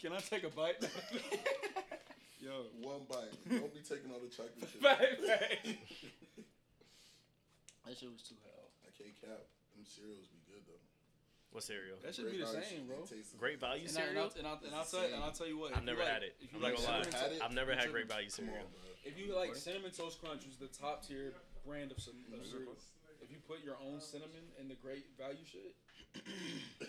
Can I take a bite? Yo. One bite. Don't be taking all the chocolate chips. Fact, fact. That shit was too hell. I can't cap. Them cereals be good though. What cereal? That should be the same, value, bro. Great value And, I, and, cereal. I'll, and, I'll, and, I'll tell, and I'll tell you what. I've never like- had it. I'm like, not gonna lie. It, I've never had Cinnamon- Great Value Come cereal. on, if you like cinnamon toast crunch, was the top tier brand of, cin- of cereal. If you put your own cinnamon in the great value shit,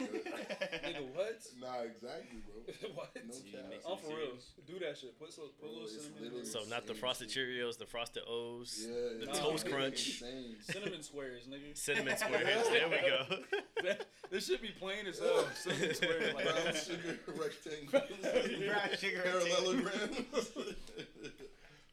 nigga, what? Nah, exactly, bro. what? No you cap. mix I'm oh, for real. Do that shit. Put some, put a little cinnamon. in literally- there. So not the Same frosted shit. Cheerios, the frosted O's, Yeah, the Nah. toast Nah. crunch, Same. cinnamon squares, nigga. cinnamon squares. There we go. That, this should be plain as hell. Cinnamon squares, like Brown sugar rectangle. Brown sugar Parallelograms.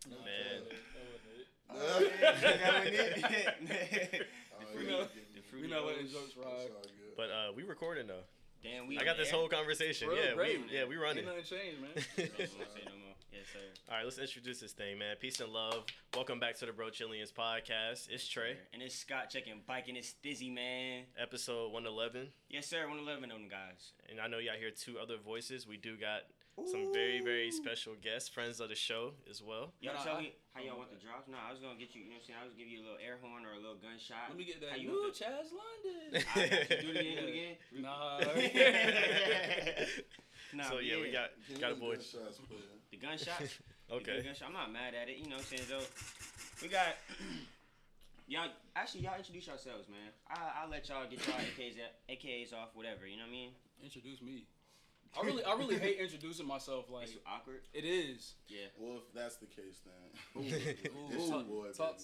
Man. That wasn't it. Oh, that wasn't it. Oh, We yeah, know- yeah, We fruity not letting O's. jokes It's ride. all good. But uh, we recording though. Damn, we I got this whole conversation. Yeah, great. we yeah we running. Ain't nothing changed, man. Don't say no more. Yes, sir. All right, let's introduce this thing, man. Peace and love. Welcome back to the Bro Chillians podcast. It's Trey, And it's Scott checking biking. It's Dizzy, man. episode 111. Yes, sir. 111 of them guys. And I know y'all hear two other voices. We do got some very, very special guests, friends of the show as well. Y'all tell me how y'all want the drops? No, I was gonna get you. You know what I'm saying? I was gonna give you a little air horn or a little gunshot. Let me get that How you new want the- Chaz London. I got you. Do it again. Do it again. Nah. Nah, so but yeah, we got Give got a them boy. gunshots, player. the gunshot. The Okay. gunshot. I'm not mad at it. You know what I'm saying? So we got. Y'all actually y'all introduce yourselves, man. I I'll let y'all get y'all AKs at- AKAs off, whatever. You know what I mean? Introduce me. I really, I really hate introducing myself. Like It's awkward. it is. Yeah. Well, if that's the case, then. Ooh, Ooh, talk- boy, talk-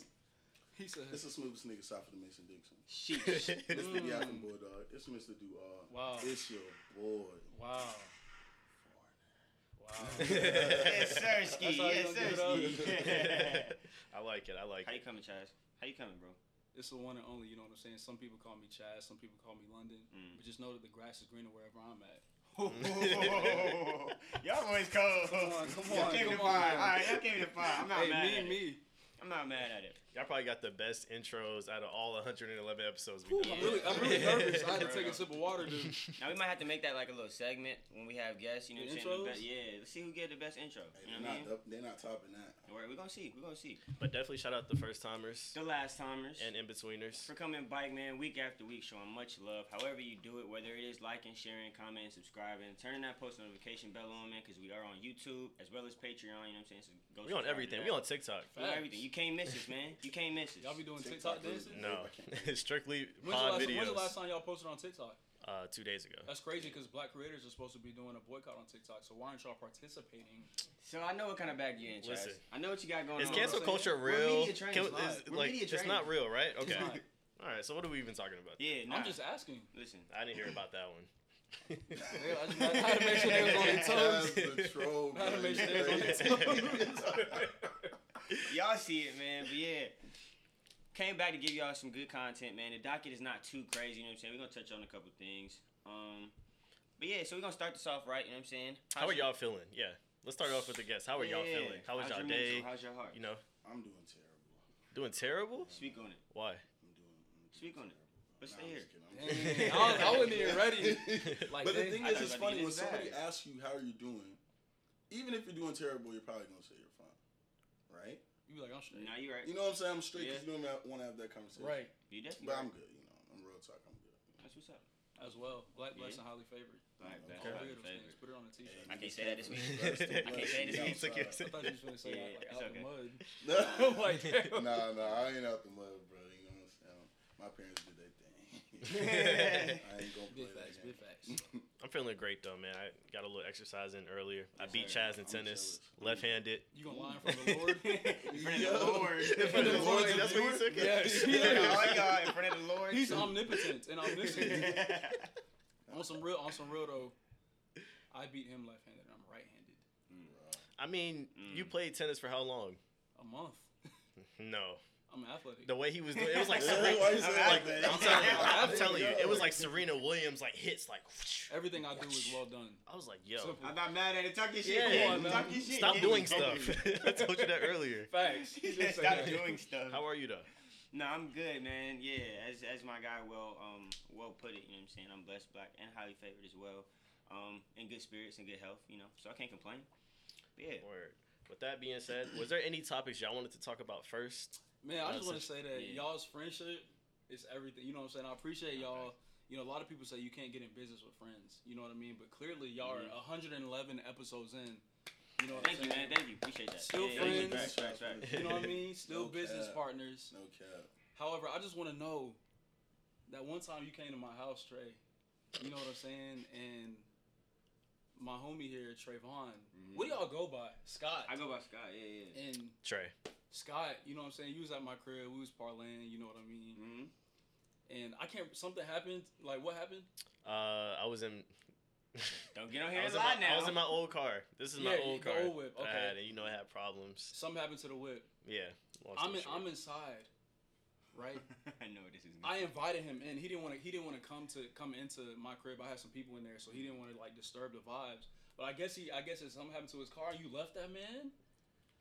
He said, It's the smoothest nigga south of the Mason Dixon. Sheesh. It's the Mm. Yapping Boy, dog. It's Mr. Duar. Wow. It's your boy. "Wow, wow." yes, sir, That's ski. how Yes, gonna sir, ski. I like it. I like it. How you coming, Chaz? How you coming, bro? It's the one and only. You know what I'm saying? Some people call me Chaz. Some people call me London. Mm. But just know that the grass is greener wherever I'm at. y'all boys cold. Come on, come Y'all on, came to come on. All right, y'all came to find. I'm not hey, mad me at and it. me. I'm not mad at it. Y'all probably got the best intros out of all 111 episodes we Whew, done. I'm really, I'm really nervous. I had to take a sip of water, dude. Now we might have to make that like a little segment when we have guests. You know The what I'm saying? The intros? be- yeah, let's see who get the best intro. Hey, You they're, know I not, mean? up- they're not topping that. All right, we're gonna see. We're gonna see. But definitely shout out the first timers The last timers. and in betweeners. for coming bike man week after week showing much love however you do it whether it is liking sharing commenting subscribing turning that post notification bell on man because we are on youtube as well as patreon you know what i'm saying so go We on everything. that. We on TikTok. We on everything you can't miss us man you can't miss us Y'all be doing TikTok TikTok dances? No, I can't- strictly When's pod last, videos. when's the last time y'all posted on TikTok? Uh, two days ago. That's crazy because black creators are supposed to be doing a boycott on TikTok. So why aren't y'all participating? so i know what kind of bag you in Chaz. Listen. i know what you got going on. Is on cancel saying? culture We're real? media trained. Can- It's is- We're like, media it's not real, right? Okay. All right. So what are we even talking about? yeah nah. I'm just asking. listen I didn't hear about that one. Yeah, I, just, I had to make sure they was on their toes. That's the troll. I had to make sure they was on crazy. their toes. Y'all see it, man. But yeah, came back to give y'all some good content, man. The docket is not too crazy, you know what I'm saying? We're gonna touch on a couple things. Um, but yeah, so we're gonna start this off right, you know what I'm saying? How are y'all feeling? Yeah. Let's start off with the guests. How are y'all Yeah. feeling? How was How's y'all your mental? day? How's your heart? You know, I'm doing terrible. doing terrible? Speak on it. Why? I'm doing. I'm doing Speak on it. terrible. Let's Nah, stay I'm here. just kidding, I'm just kidding. I, was, I wasn't even ready. Like, but the dang, thing I is, thought it's about to funny get when his somebody asks you how are you're doing. Even if you're doing terrible, you're probably gonna say you're fine, right? You be like, I'm straight. Now you right. You know what I'm saying? I'm straight Yeah. because you don't want to have that conversation. Right, You definitely But right. I'm good. You know, I'm real talk. I'm good. That's what's up. as well. Black, Yeah. blessed, and highly favored. Black, black, All black, three of those things. Put it on a t-shirt. I can't say that this week. I can't say blessed this and week. It. I thought you was gonna say Yeah, like, out okay. the mud. No, I'm like, damn. nah, I ain't out the mud, bro. You know what I'm saying? My parents did their thing. I ain't gonna play Big that facts, game. big facts. I'm feeling great though, man. I got a little exercise in earlier. I beat sir. Chaz in I'm tennis, left-handed. You gonna lie in front of the Lord? in front of the Lord. In front of the Lord, that's what he took it. Yes. In front of all in front of the Lord. He's omnipotent and omniscient. on some real, on some real though, I beat him left-handed. and I'm right-handed. I mean, you Mm. played tennis for how long? A month. No. I'm athletic. The way he was doing it was like Yeah, Serena. why you say like. I'm telling you, I'm telling you, it was like Serena Williams like hits like. Everything I do is well done. I was like, yo, Simple. I'm not mad at it. Talk your shit. Yeah, Come on, man. Talk your shit. stop Yeah, doing stuff. I told you that earlier. Facts. He He said did say stop that. doing stuff. How are you though? No, I'm good, man. Yeah, as as my guy well um well put it, you know what I'm saying? I'm blessed, black, and highly favored as well. um, in good spirits and good health. You know, so I can't complain. But yeah. Word. With that being said, was there any topics y'all wanted to talk about first? Man, I just want to say that Yeah. y'all's friendship is everything. You know what I'm saying? I appreciate y'all. You know, a lot of people say you can't get in business with friends. You know what I mean? But clearly, y'all Mhm. are 111 episodes in. You know what Thank I'm you, saying? man. Thank you. Appreciate that. Still yeah, yeah, friends. Facts, facts, facts. You know what I mean? Still No business cap. partners. No cap. However, I just want to know that one time you came to my house, Trey. You know what I'm saying? And my homie here, Trayvon. What do y'all go by? Scott. I go by Scott. Yeah, yeah. and Trey. Scott, you know what I'm saying? You was at my crib. We was parlaying. You know what I mean? hmm And I can't. Something happened. Like what happened? Uh, I was in. Don't get on here was, and lie my, now. I was in my old car. This is my old the car. old whip, that I okay. had, and you know, I had problems. Something happened to the whip. Yeah. long I'm in. I'm inside, right? I know this is. I invited him in. He didn't want to. He didn't want to come to come into my crib. I had some people in there, so he didn't want to like disturb the vibes. But I guess he. I guess if something happened to his car, you left that man.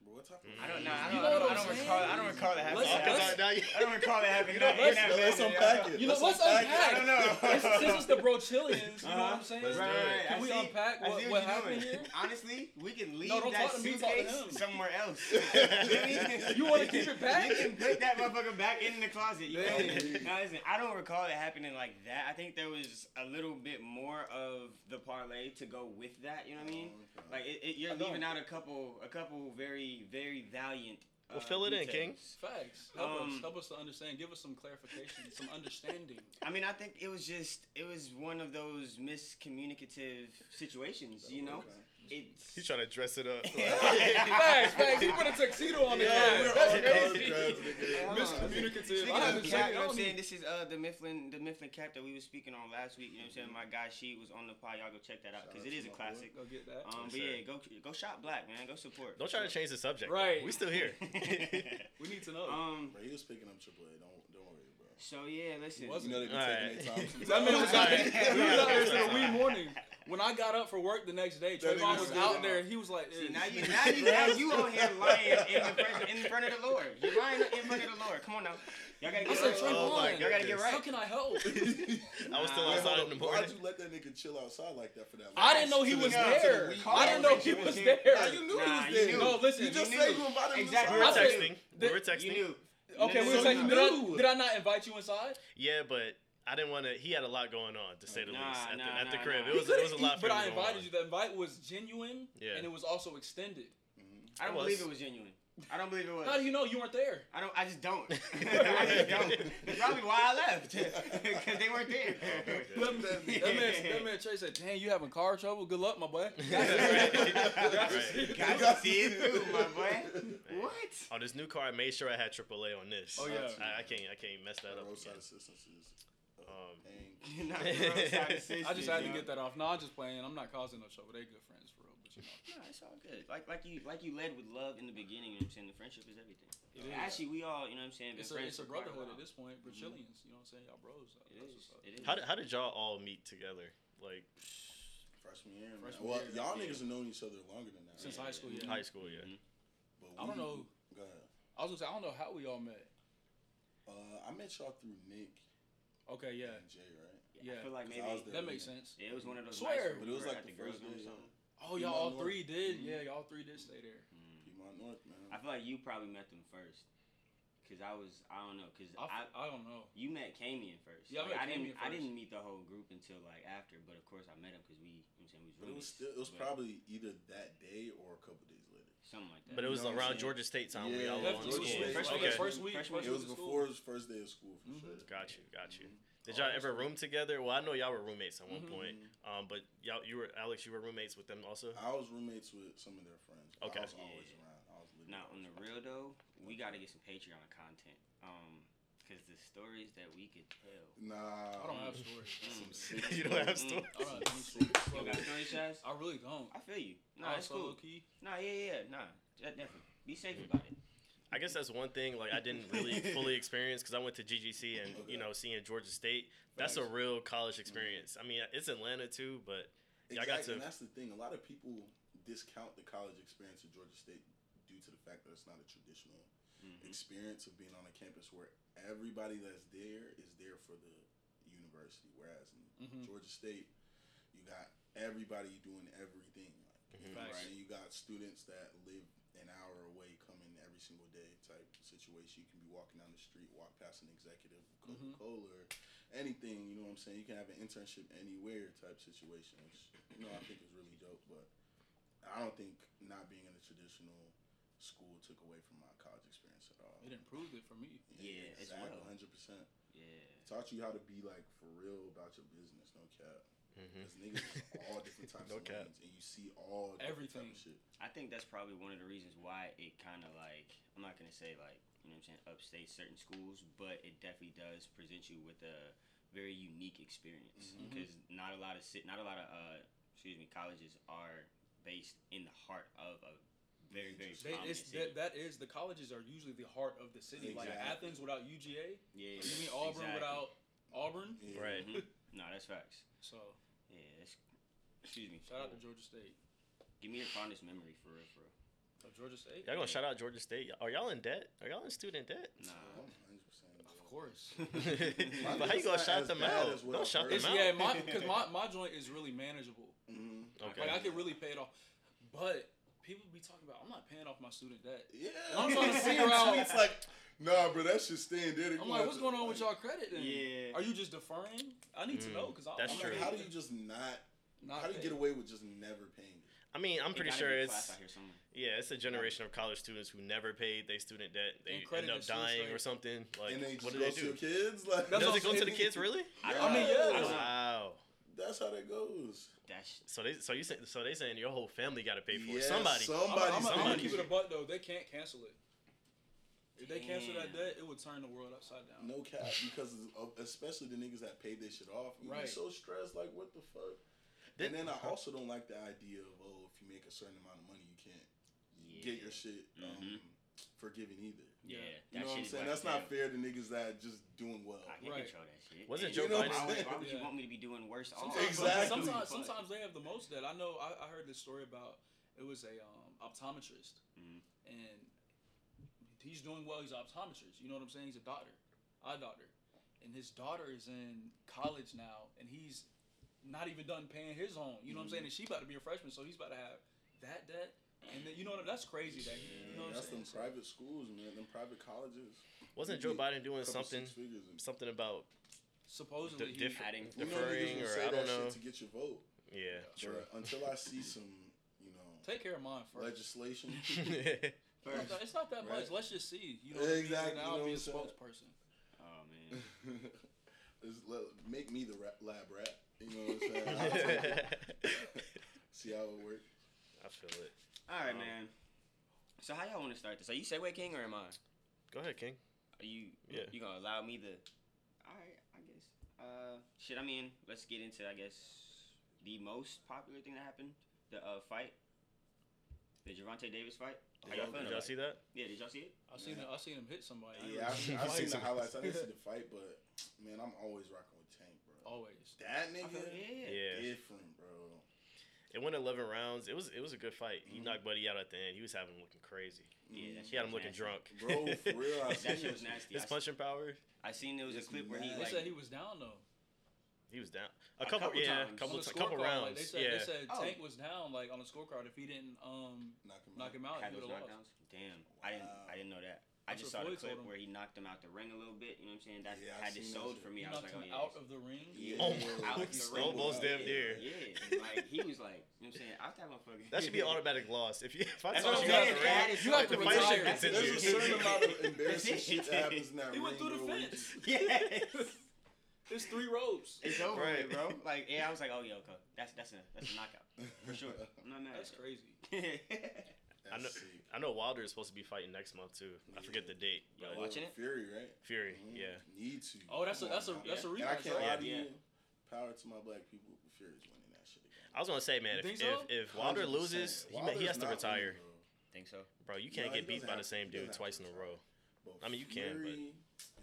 Bro, what type of. I don't know. I You don't, know I what don't, I I'm don't recall. I don't recall that happening. Let's- I let's- don't- I don't recall that happening. You know, in let's- let's unpack it. You know, let's, Let's unpack unpack. I don't know. It's, since it's the bro chillians, you know what Uh-huh. I'm saying? Let's do Right, it. right, Can I we see- unpack I what- what happened doing. here? Honestly, we can leave don't that talk to me, talk to suitcase somewhere else. You wanna keep it back? You can put that motherfucker back in the closet. You know? Now listen, I don't recall it happening like that. I think there was a little bit more of the parlay to go with that. You know what I mean? Oh. Like it, it, you're I leaving out a couple, a couple very, very valiant. Well, uh, fill it in, King. Facts. Help us. Um, Help us to understand. Give us some clarification, some understanding. I mean, I think it was just it was one of those miscommunicative situations. You know, Okay. It's. He's trying to dress it up. facts, facts. He put a tuxedo on the Yeah, yeah, That's crazy. college grads, nigga. Hold on. Miscommunicative. I haven't cap, you know what I'm saying? This is uh the Mifflin the Mifflin cap that we were speaking on last week. You know what I'm saying? My guy Sheet was on the pod. Y'all go check that out because it is a classic. Go get that. Um, but sir. yeah, go go shop black man. Go support. Don't try to change the subject. Right. We still here. We need to know. Um. Bro, he was picking up AAA. Don't don't worry, bro. So yeah, listen. Was You know they be Alright. taking their time. that man was out Alright. there. He was out there Alright. wee morning. When I got up for work the next day, That Trayvon was out uh, there. He was like, See, now you now you now you on here lying in the front, in front of the Lord. You're lying in front of the Lord. Come on now. Y'all gotta I get said, right. Trayvon, Oh my Y'all gotta get right. how can I help? I was still Nah. Wait, outside hold in the up. morning. Why'd you let that nigga chill outside like that for that long? I didn't know he was the- to the there. I didn't know he was was there. here. Now you knew Nah, he was there. knew. No, listen, You just you said knew. you invited him Exactly. We were I said- texting. We Th- were You texting. knew. Okay, we So were saying, you did I, knew. did I not invite you inside? Yeah, but I didn't want to. He had a lot going on, to say the Nah, least, at, nah, the, at the crib. nah. It was it was a lot for But him I going invited on. you. The invite was genuine, Yeah. and it was also extended. I don't It believe it was genuine. I don't believe it was. How do you know you weren't there? I don't. I just don't. I just don't. That's probably why I left because they weren't there. Oh, That, that, man, that man Trey said, "Dang, you having car trouble? Good luck, my boy." Right. Got to see it through, my boy. What? On this new car, I made sure I had AAA on this. Oh, yeah. I, I can't I can't mess that up. Roadside assistance is Um, pain. Not the roadside assistance, I just had to get that off. No, I'm just playing. I'm not causing no trouble. They good friends for real, but you know. No, it's all good. Like like you like you led with love in the beginning. You know what I'm saying? The friendship is everything. It is. Actually, we all, you know what I'm saying? It's a, it's a brotherhood at this point. Brazilians, you know what I'm saying? Y'all bros. It is. It is. how did how did y'all all meet together? Like Freshman year, man. Freshman well, year, y'all yeah. niggas have known each other longer than that. Since right? high school, yeah. high school, yeah. Mhm. But I don't know. Go ahead. I was gonna say I don't know how we all met. Uh, I met y'all through Nick Okay, yeah, and Jay, right? yeah. I feel like 'Cause maybe I was that makes with sense. yeah, it was one of those. Swear. nights But it was like at the first room or day. something. Oh, y'all all North. three did. Mhm. Yeah, y'all three did stay there. Mm. Piedmont North, man. I feel like you probably met them first, cause I was I don't know, cause I, I, I, don't know. you met Kamian first. Yeah, I Like, met I didn't Kamian I didn't meet the whole group until like after, but of course I met him because we, you know what I'm saying, we was But it was still, it was But probably either that day or a couple days later. Something like that. But it was You know around saying? Georgia State time. we Yeah, all yeah, were on Georgia school. State. First Okay. week, first week, Freshman first It was before his first day of school, for Mhm. sure. Got you, got you. Did Oh, y'all ever room together? Well, I know y'all were roommates at one Mhm. point. Um, but y'all, you were Alex, you were roommates with them also. I was roommates with some of their friends. Okay. I was always Yeah. around. I was Now on the real though, we got to get some Patreon content. Um, cause the stories that we could tell. around. Nah. I don't have stories. Mm. sick you don't have stories. I don't have any You got stories. stories, I really don't. I feel you. Nah, Nah, it's cool. low key. Nah, yeah, yeah, yeah. nah, de- definitely. Be safe about it. I guess that's one thing like I didn't really fully experience because I went to GGC and Okay. you know seeing Georgia State. That's a real college experience. I mean, it's Atlanta too, but Yeah, I got to- and that's the thing. A lot of people discount the college experience at Georgia State due to the fact that it's not a traditional Mhm. experience of being on a campus where everybody that's there is there for the university. Whereas in Mhm. Georgia State, you got everybody doing everything. Like, Mhm. Facts. right? You got students that live an hour away, coming every single day type situation. You can be walking down the street, walk past an executive of Coca. Cola or anything. You know what I'm saying? You can have an internship anywhere type situation, which you know I think is really dope. But I don't think not being in a traditional school took away from my college experience at all. It improved it for me. Yeah, as exactly, well. hundred percent. Yeah. Taught you how to be like for real about your business, no cap. Mhm. Because niggas all different types No of cap. lanes, and you see all different Everything. type of shit. I think that's probably one of the reasons why it kind of like I'm not gonna say like you know what I'm saying upstate certain schools, but it definitely does present you with a very unique experience Mhm. because not a lot of sit not a lot of uh excuse me colleges are based in the heart of a very very They, it's, that, that is the colleges are usually the heart of the city. Like Athens without UGA. yeah, You mean Auburn exactly. without Auburn? Yeah. Right. Mhm. no, that's facts. So Yeah, that's, excuse me. shout out to Georgia State. Give me your fondest memory for real, for real. Of Georgia State. Y'all gonna shout out Georgia State? Are y'all in debt? Are y'all in student debt? Nah. 100% Of course. but how you gonna shout them out? Don't I've shout heard. them out. yeah, my because my, my joint is really manageable. hmm Okay. Like I can really pay it off. But people be talking about I'm not paying off my student debt. Yeah. I'm trying to see figure out- It's like, nah, bro, that's just staying there. They I'm like, what's to- going on with y'all credit? Then? Yeah. Are you just deferring? I need to Mm, know because that's I'm I'm true. like, how do you just not? Not how do you get away with just never paying? it? I mean, I'm pretty sure it's class out here somewhere. yeah, it's a generation of college students who never paid their student debt. They end up dying straight. or something. Like, and they just what do go they to do? your kids? Like, That's Does what it go to the kids really? I, I mean, yeah. Wow. That's how that goes. That's So they so you say, so they saying your whole family got to pay for it. Yeah, Somebody. I'm, Somebody. I'm, I'm, gonna somebody. keep it a butt though. They can't cancel it. If they cancel that debt, it would turn the world upside down. No cap, because of, especially the niggas that paid their shit off, you Right. be so stressed. Like, what the fuck? Did- and then I also don't like the idea of oh, if you make a certain amount of money, you can't get your shit um, Mhm. forgiven either. Yeah. Yeah. You that know what I'm saying? That's not hell. fair to niggas that just doing well. I can't Right. control that shit. Wasn't And Joe you know, Biden- Why would, why would you want me to be doing worse? off? Sometimes, Exactly. sometimes, sometimes they have the most debt. I know. I, I heard this story about it was a um, optometrist, Mhm. and he's doing well. He's an optometrist. You know what I'm saying? He's a doctor, eye doctor, and his daughter is in college now, and he's not even done paying his own. You know what I'm saying? And she about to be a freshman, so he's about to have that debt. And then, you know that's crazy. That you know what that's saying? them private schools, man. Them private colleges. Wasn't Joe Biden doing something and- something about Supposedly, the he, diff- adding- You know deferring niggas will or say I don't know? shit to get your vote. Yeah, true. Until I see some, you know, take care of mine first. legislation. It's not that- It's not that much. Right. Let's just see. You know, what I mean? Exactly, And you know be a what I'm saying? spokesperson. Oh man. Just let, make me the rap, lab rat. You know what I'm saying? I'll take it. See how it works. I feel it. All right, Um, man. So how y'all want to start this? Are you Segway King or am I? Go ahead, King. Are you? Yeah. You gonna allow me the? All right, I guess. Uh, shit. I mean, let's get into I guess the most popular thing that happened, the uh fight, the Gervonta Davis fight. How y'all Did y'all see that? Yeah, did y'all see it? I seen Yeah. him, I seen him hit somebody. Yeah, I've, I've seen the highlights. I didn't see the fight, but man, I'm always rocking with Tank, bro. Always. That nigga, feel- yeah. Yeah. different, bro. It went 11 rounds. It was it was a good fight. He Mhm. knocked Buddy out at the end. He was having him looking crazy. Yeah, that He had him looking nasty. drunk. Bro, for real, I That shit was nasty. His punching power. I seen there was a It's clip where he mad. They like. said he was down though. He was down. A A couple, couple yeah, times. couple, On couple scorecard, rounds. Like they said, yeah. they said Oh. Tank was down like on the scorecard. If he didn't um Knock him knock out. him out, had he those would have lost. knockdowns. Damn, I didn't. I didn't know that. I That's just saw the Floyd told clip where he knocked him out the ring a little bit. You know what I'm saying? That Yeah, I had this seen that sold for me. He I was knocked like, oh yeah. out of the ring. Yeah. Oh Out my! the He's ring. almost damn Yeah. near. Yeah, like he was like, you know what I'm saying? Out that motherfucker. That should be automatic loss. If you if I That's told you I'm out saying. the That ring, You have the to fight should retire. continue. There's a certain amount of embarrassing shit that happens in that He went through the bro, where you fence. just- yes. It's three ropes. It's over, Right. with, bro. Like, yeah, I was like, oh yeah, okay. That's that's a that's a knockout for sure. I'm not mad. That's crazy. crazy. I know- sick. I know Wilder is supposed to be fighting next month too. I forget the date. Yo, But watching it? Fury, right? Fury, Mhm. yeah. Need to. Oh, that's a Come that's a on, that's a man. And I rematch. can't lie to you. Power to my black people. Fury's winning that shit again. I was gonna say, man, if so? if, if Wilder 100%. loses, he, ma- he has to retire, winning, Think so? bro. You can't No, get beat by the same dude twice in a row. bro. I mean, you can, but- Fury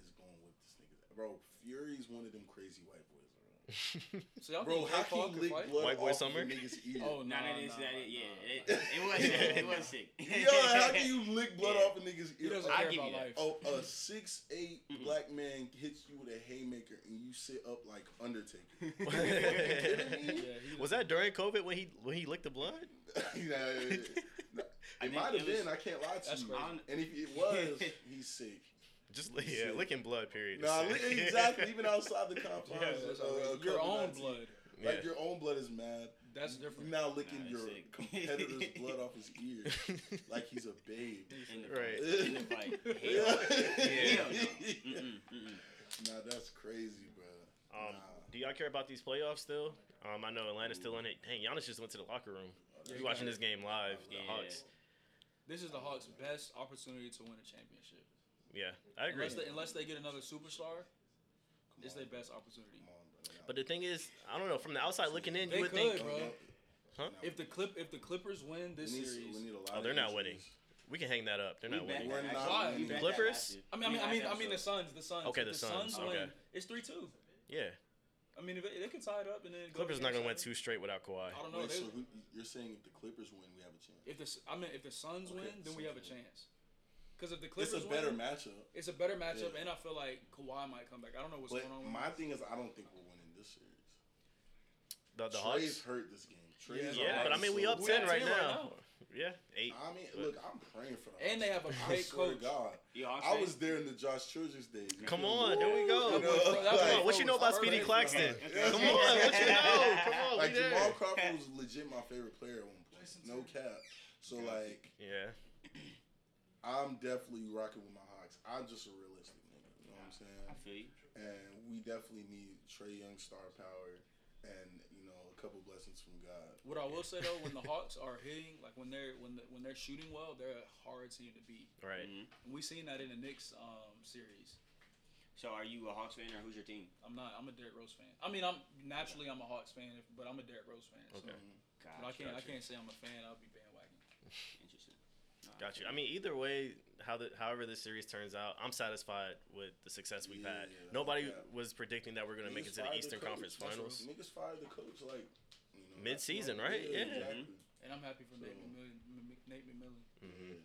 is going with this nigga. Bro, Fury's one of them crazy white boys, bro. So y'all Bro, how can you lick blood White boy off summer? of a nigga's ear? Oh, Nah, Nah, that is nah, that. nah, yeah, it, it was sick. It was sick. Yo, how can you lick blood Yeah. off a nigga's He ear? doesn't I care give about you that. life. Oh, a six eight black man hits you with a haymaker and you sit up like Undertaker. Yeah, he was that during COVID when he when he licked the blood? Yeah, I it think might it have was- been. I can't lie to That's you. crazy. And if it was, he's sick. Just li- Shit. yeah, licking blood. Period. Nah, is li- sick. exactly. Even outside the Yeah, confines that's of uh, your own COVID-19. blood. Yeah. Like your own blood is mad. That's You're different. now licking Nah, your sick. competitor's blood off his ear like he's a babe. In the Right. fight. In the fight. Yeah. Hell, no. Mm-mm. Nah, that's crazy, bro. Um, Nah. do y'all care about these playoffs still? Um, I know Atlanta's still in it. Dang, Giannis just went to the locker room. Yeah, He's watching this game live. The Yeah. Hawks. This is the Hawks' best opportunity to win a championship. Yeah, I agree. Unless they, unless they get another superstar, Come it's their best opportunity. Come on, bro. But the thing is, I don't know. From the outside looking in, They you would could, think bro. Huh? If the clip, if the Clippers win we this need, series, we need a lot Oh, of they're not injuries. winning. we can hang that up. They're We not bet winning. We're not actually. winning. We bet that Clippers? I mean, I mean, I mean, I mean the. Suns. The Suns. Okay, If the the Suns, Suns win. okay. It's three two. Yeah, I mean, if they, they could tie it up and then. go Clippers to not gonna win seven. two straight without Kawhi. I don't know. Wait, They, so who, you're saying if the Clippers win, we have a chance? if the S- I mean, if the Suns Okay, win, then we have a Suns win. chance. Because if the It's Clippers a better win, matchup. it's a better matchup, Yeah. and I feel like Kawhi might come back. I don't know what's But going on. With my him. thing is, I don't think we're winning this series. The, the Trey's Hawks. hurt this game. Trey's Yeah, Yeah, but I mean, we so- up ten right 10 right now. Yeah, eight. I mean, But- look, I'm praying for the And they have a great swear to coach. God, You I was there in the Josh Childress days. you Come feel on, there we go. You know, That boy- that boy like- Come on, what you know about Speedy Claxton? us. Come on, what you know? Come on, like we. Jamal Crawford was legit my favorite player at one point. No cap. So like, Yeah, I'm definitely rocking with my Hawks. I'm just a realistic nigga. You know what I'm saying? I saying? feel you. And we definitely need Trae Young star power, and you know a couple blessings from God. What I will say though, when the Hawks are hitting, like when they're when the, when they're shooting well, they're a hard team to beat. right. Mhm. And we seen that in the Knicks um, series. So are you a Hawks fan or who's your team? I'm not. I'm a Derrick Rose fan. I mean, I'm naturally I'm a Hawks fan, but I'm a Derrick Rose fan. So. Okay. Gotcha, But I can't. I can't say I'm a fan. I'll be bandwagon. Interesting. No, Got you. I mean, either way, how the however this series turns out, I'm satisfied with the success we've had. Yeah, Nobody yeah. was predicting that we're gonna make it to the Eastern coach. Conference That's what- Finals. Niggas fired the coach like you know, Mid-season, right? Yeah. exactly. And I'm happy for Nate So- McMillan. Nate McMillan. hmm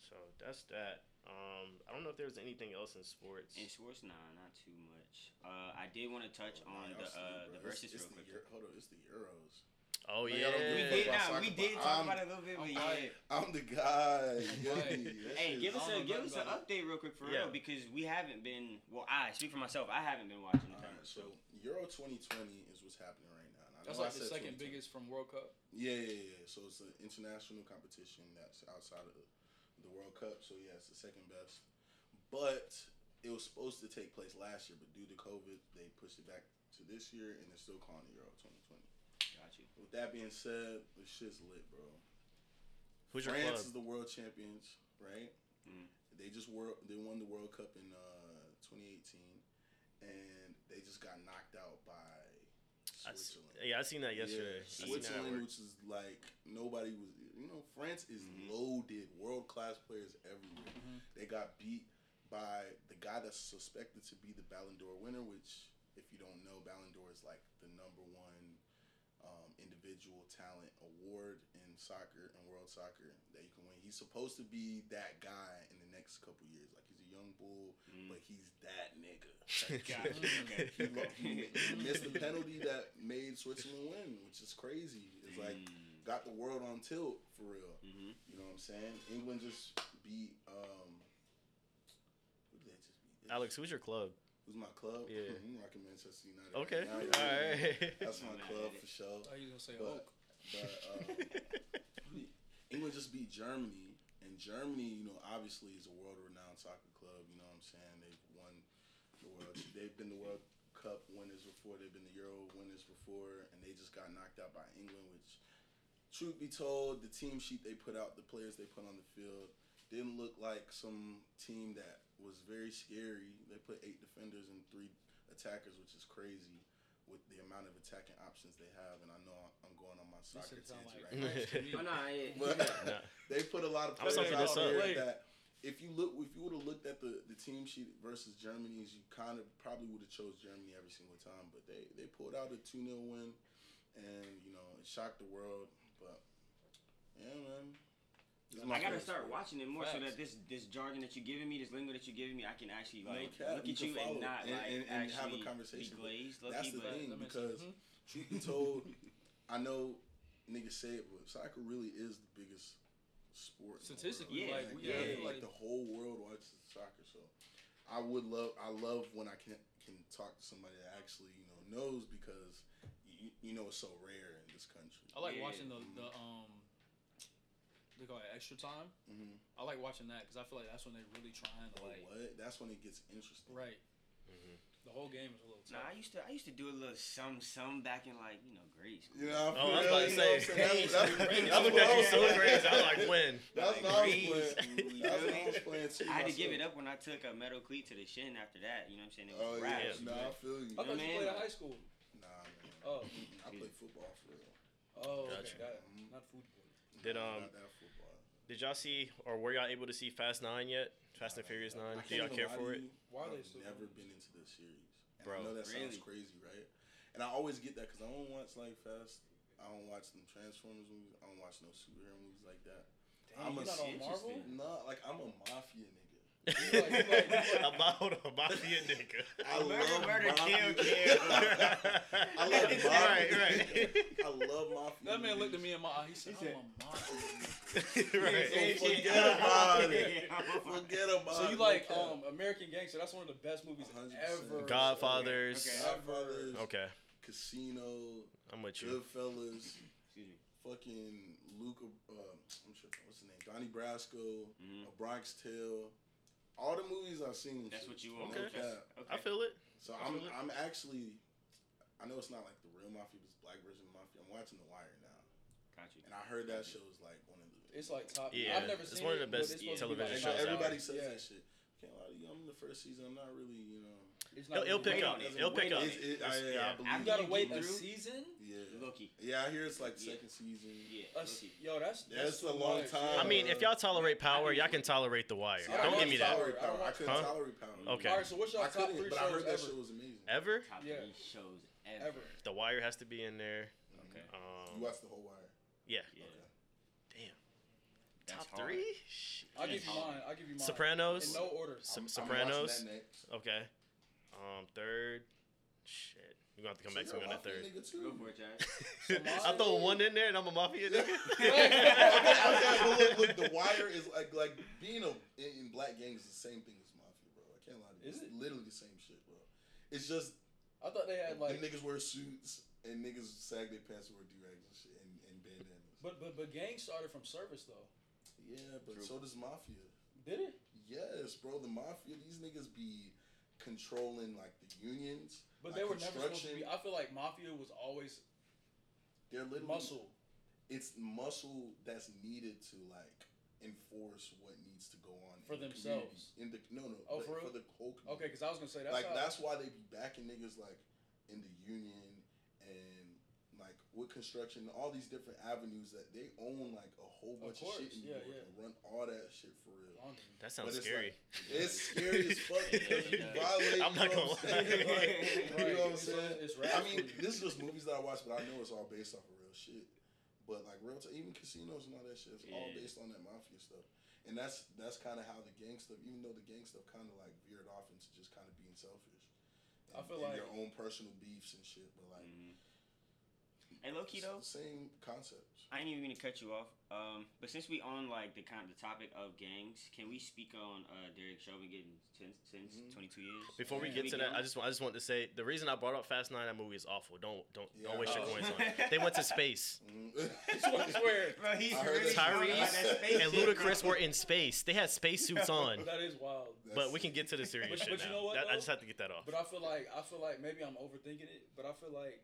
So that's that. Um, I don't know if there's anything else in sports. In sports, nah, not too much. Uh, I did want to touch Nah, on y'all the sleep, uh, bro. the It's- it's real quick. Euro- hold on, it's the Euros. Oh Like, yeah. I don't give We did, fuck about nah, we did talk I'm- about it a little bit, I'm but yeah. I'm the guy. Yeah, Right. that Hey, give us I a don't give us an update real quick for Yeah. real because we haven't been. Well, I speak for myself. I haven't been watching the Alright, tournament. so So Euro 2020 is what's happening right now. I That's know I like the second biggest from World Cup. Yeah, yeah, yeah. So it's an international competition that's outside of the, the World Cup. So yeah, it's the second best. But it was supposed to take place last year, but due to COVID, they pushed it back to this year, and they're still calling it Euro 2020. Got you. With that being said, the shit's lit, bro. Who's your France club? is the world champions, right? Mhm. They just were they won the World Cup in uh, 2018, and they just got knocked out by I Switzerland. yeah, I seen that yesterday. Yeah, I Switzerland, which is like nobody was. You know, France is Mhm. loaded, world class players everywhere. Mhm. They got beat by the guy that's suspected to be the Ballon d'Or winner. Which, if you don't know, Ballon d'Or is like the number one individual talent award in soccer and world soccer that you can win. He's supposed to be that guy in the next couple years. Like he's a young bull, Mm. but he's that nigga. Gotcha. Okay. He, lo- he, he missed the penalty that made Switzerland win, which is crazy. It's like Mm. got the world on tilt for real. Mhm. You know what I'm saying? England just beat um who did they just beat? They Alex, who's your club? Who's my club? Yeah. I'm rocking Manchester United. Okay, Now all you know. right. That's my club for sure. Oh, you gonna say But, Oak? but um, England just beat Germany, and Germany, you know, obviously is a world-renowned soccer club. You know what I'm saying? They've won the world. They've been the World Cup winners before. They've been the Euro winners before, and they just got knocked out by England. Which, truth be told, the team sheet they put out, the players they put on the field, didn't look like some team that was very scary. They put eight defenders and three attackers, which is crazy with the amount of attacking options they have. And I know I'm going on my This soccer tangent like right now. France to me. Oh, nah, yeah. But they put a lot of I'm players sucking out this up. there Wait. that if you look, if you would have looked at the, the team sheet versus Germany's, you kind of probably would have chose Germany every single time. But they, they pulled out a two 0 win, and you know it shocked the world. But yeah, man. This is my I gotta start sport. watching it more so that this this jargon that you're giving me, this lingo that you're giving me, I can actually like cap, look at can you and not and- like and- and have a actually conversation. be glazed. That's the but thing because sense. truth be told, I know niggas say it, but soccer really is the biggest sport. Statistically. Yeah, like, like, yeah, yeah, like, like the whole world watches soccer. So I would love, I love when I can can talk to somebody that actually you know knows because you, you know it's so rare in this country. I like Yeah. watching the the um. They call it extra time. hmm I like watching that because I feel like that's when they're really trying to like. what? That's when it gets interesting. Right. Mhm. The whole game is a little Nah, I tough. used to I used to do a little some some back in like you know grade school. You know, Oh, I was about to you know what I'm say. saying? That's- that's- I looked at you so that's- crazy. I was like, when? That's Like what I was playing. That's what I was playing too. I had to give it up when I took a metal cleat to the shin after that. You know what I'm saying? It was Oh rap. yeah, Yeah. nah, I feel you. I thought you man. played at high school. Nah, man. Oh. I played football for real. Oh, Gotcha. okay, got it. Mhm. Not football. Did, Nah, um, not that football. Did y'all see, or were y'all able to see Fast Nine yet? Fast and Nah, Furious Nine. can't Do y'all care for it? Why are they I've still never doing been into the series. And Bro, I know that sounds crazy, right? And I always get that because I don't watch like Fast. I don't watch them Transformers movies. I don't watch no superhero movies like that. Damn, I'm you a not on Marvel? interested. Nah, like I'm a mafia nigga. You like- you like- you About a nigga. I Murder, love murder, mafia. kill, kill. I love mafia. Right, right. I love mafia. That man looked at me in my eye. He said, He "I'm a monster." right. So forget about it. Forget about it. So you like um American Gangster? That's one of the best movies 100%. ever. Godfathers. Okay. Godfathers, Okay, Casino, I'm with you. Goodfellas, Excuse me. fucking Luca. Uh, I'm sure what's the name? Donnie Brasco, Mhm. A Bronx Tale. All the movies I've seen. That's what you want. Okay. No cap. Okay. I feel it. So I I'm feel it. I'm actually. I know it's not like the real mafia, but it's black version of mafia. I'm watching The Wire now, Got you. and I heard that show is like one of the. It's like top. Yeah, I've never it's seen one of the best it's supposed to be television like shows top- out. Everybody says Yeah. that shit. Can't lie to you. I'm in the first season. I'm not really, you know. It's It'll, it'll pick up. on it. It'll pick up. on It's, it, I, yeah, yeah. I You believe. gotta wait get a season. Yeah. Loki. Yeah, I hear it's like Yeah. second season. Yeah. A Loki. s- yo, that's That's too a long much. time. I mean, if y'all tolerate power, y'all can tolerate The Wire. See, Don't give me that. Tolerate I don't power. I watch- couldn't Huh? tolerate power. Okay. All right, so what's your I top couldn't, three but I heard shows that ever? show was amazing. Ever? Top three shows ever. Ever. The Wire has to be in there. Okay. You Um, watched the whole wire. yeah. Yeah. Damn. That's Top hard. three? Shit. I'll give you mine. I'll give you mine. Sopranos. In no order. Some I'm- Sopranos. I'm that next. Okay. Um, third. Shit. You're gonna have to come back to me on that third. nigga too. Go for it, Chad. I throw one in there and I'm a mafia nigga. okay, okay, look, look, the wire is like like being a in, in black gangs is the same thing as mafia, bro. I can't lie to you. Is it's it? literally the same shit, bro. It's just I thought they had the like, niggas wear suits and niggas sag their pants and wear do rags and shit and, and bandanas. but but but gang started from service though. yeah, but True. so does mafia. Did it? Yes, bro. The mafia, these niggas be controlling like the unions. But like they were never supposed to be. I feel like mafia was always They're literally muscle. It's muscle that's needed to like enforce what needs to go on For in themselves. community. In the no no Oh, like, for the whole community. Okay, because I was gonna say that's like that's why they be backing niggas like in the union and with construction, all these different avenues that they own like a whole Of bunch of, shit course, in New yeah, York yeah. and run all that shit for real. That sounds it's scary. It's scary as fuck because you Yeah. violate. I'm not know gonna what I'm saying? lie. Like, you know what I'm it's- saying? it's I mean, this is just movies that I watch, but I know it's all based off of real shit. But like real, t- even casinos and all that shit, it's all based on that mafia stuff. And that's that's kind of how the gang stuff, even though the gang stuff kind of like veered off into just kind of being selfish. I feel and like- your own personal beefs and shit, but like Mhm. Hey, low key though, same concepts. I ain't even mean to cut you off. Um, but since we on like the kind of the topic of gangs, can we speak on uh, Derek Chauvin getting ten, since Mhm. 22 years? Before we get we to get that, on? I just want I just want to say the reason I brought up Fast Nine, that movie is awful. Don't don't Yeah, don't waste your Oh. coins on it. They went to space. Mhm. I swear. Bro, he's I really that. talking about that space And Ludacris were in space. They had spacesuits on. That is wild. But we can get to the serious But- shit but you know what, That- I just have to get that off. But I feel like I feel like maybe I'm overthinking it. But I feel like,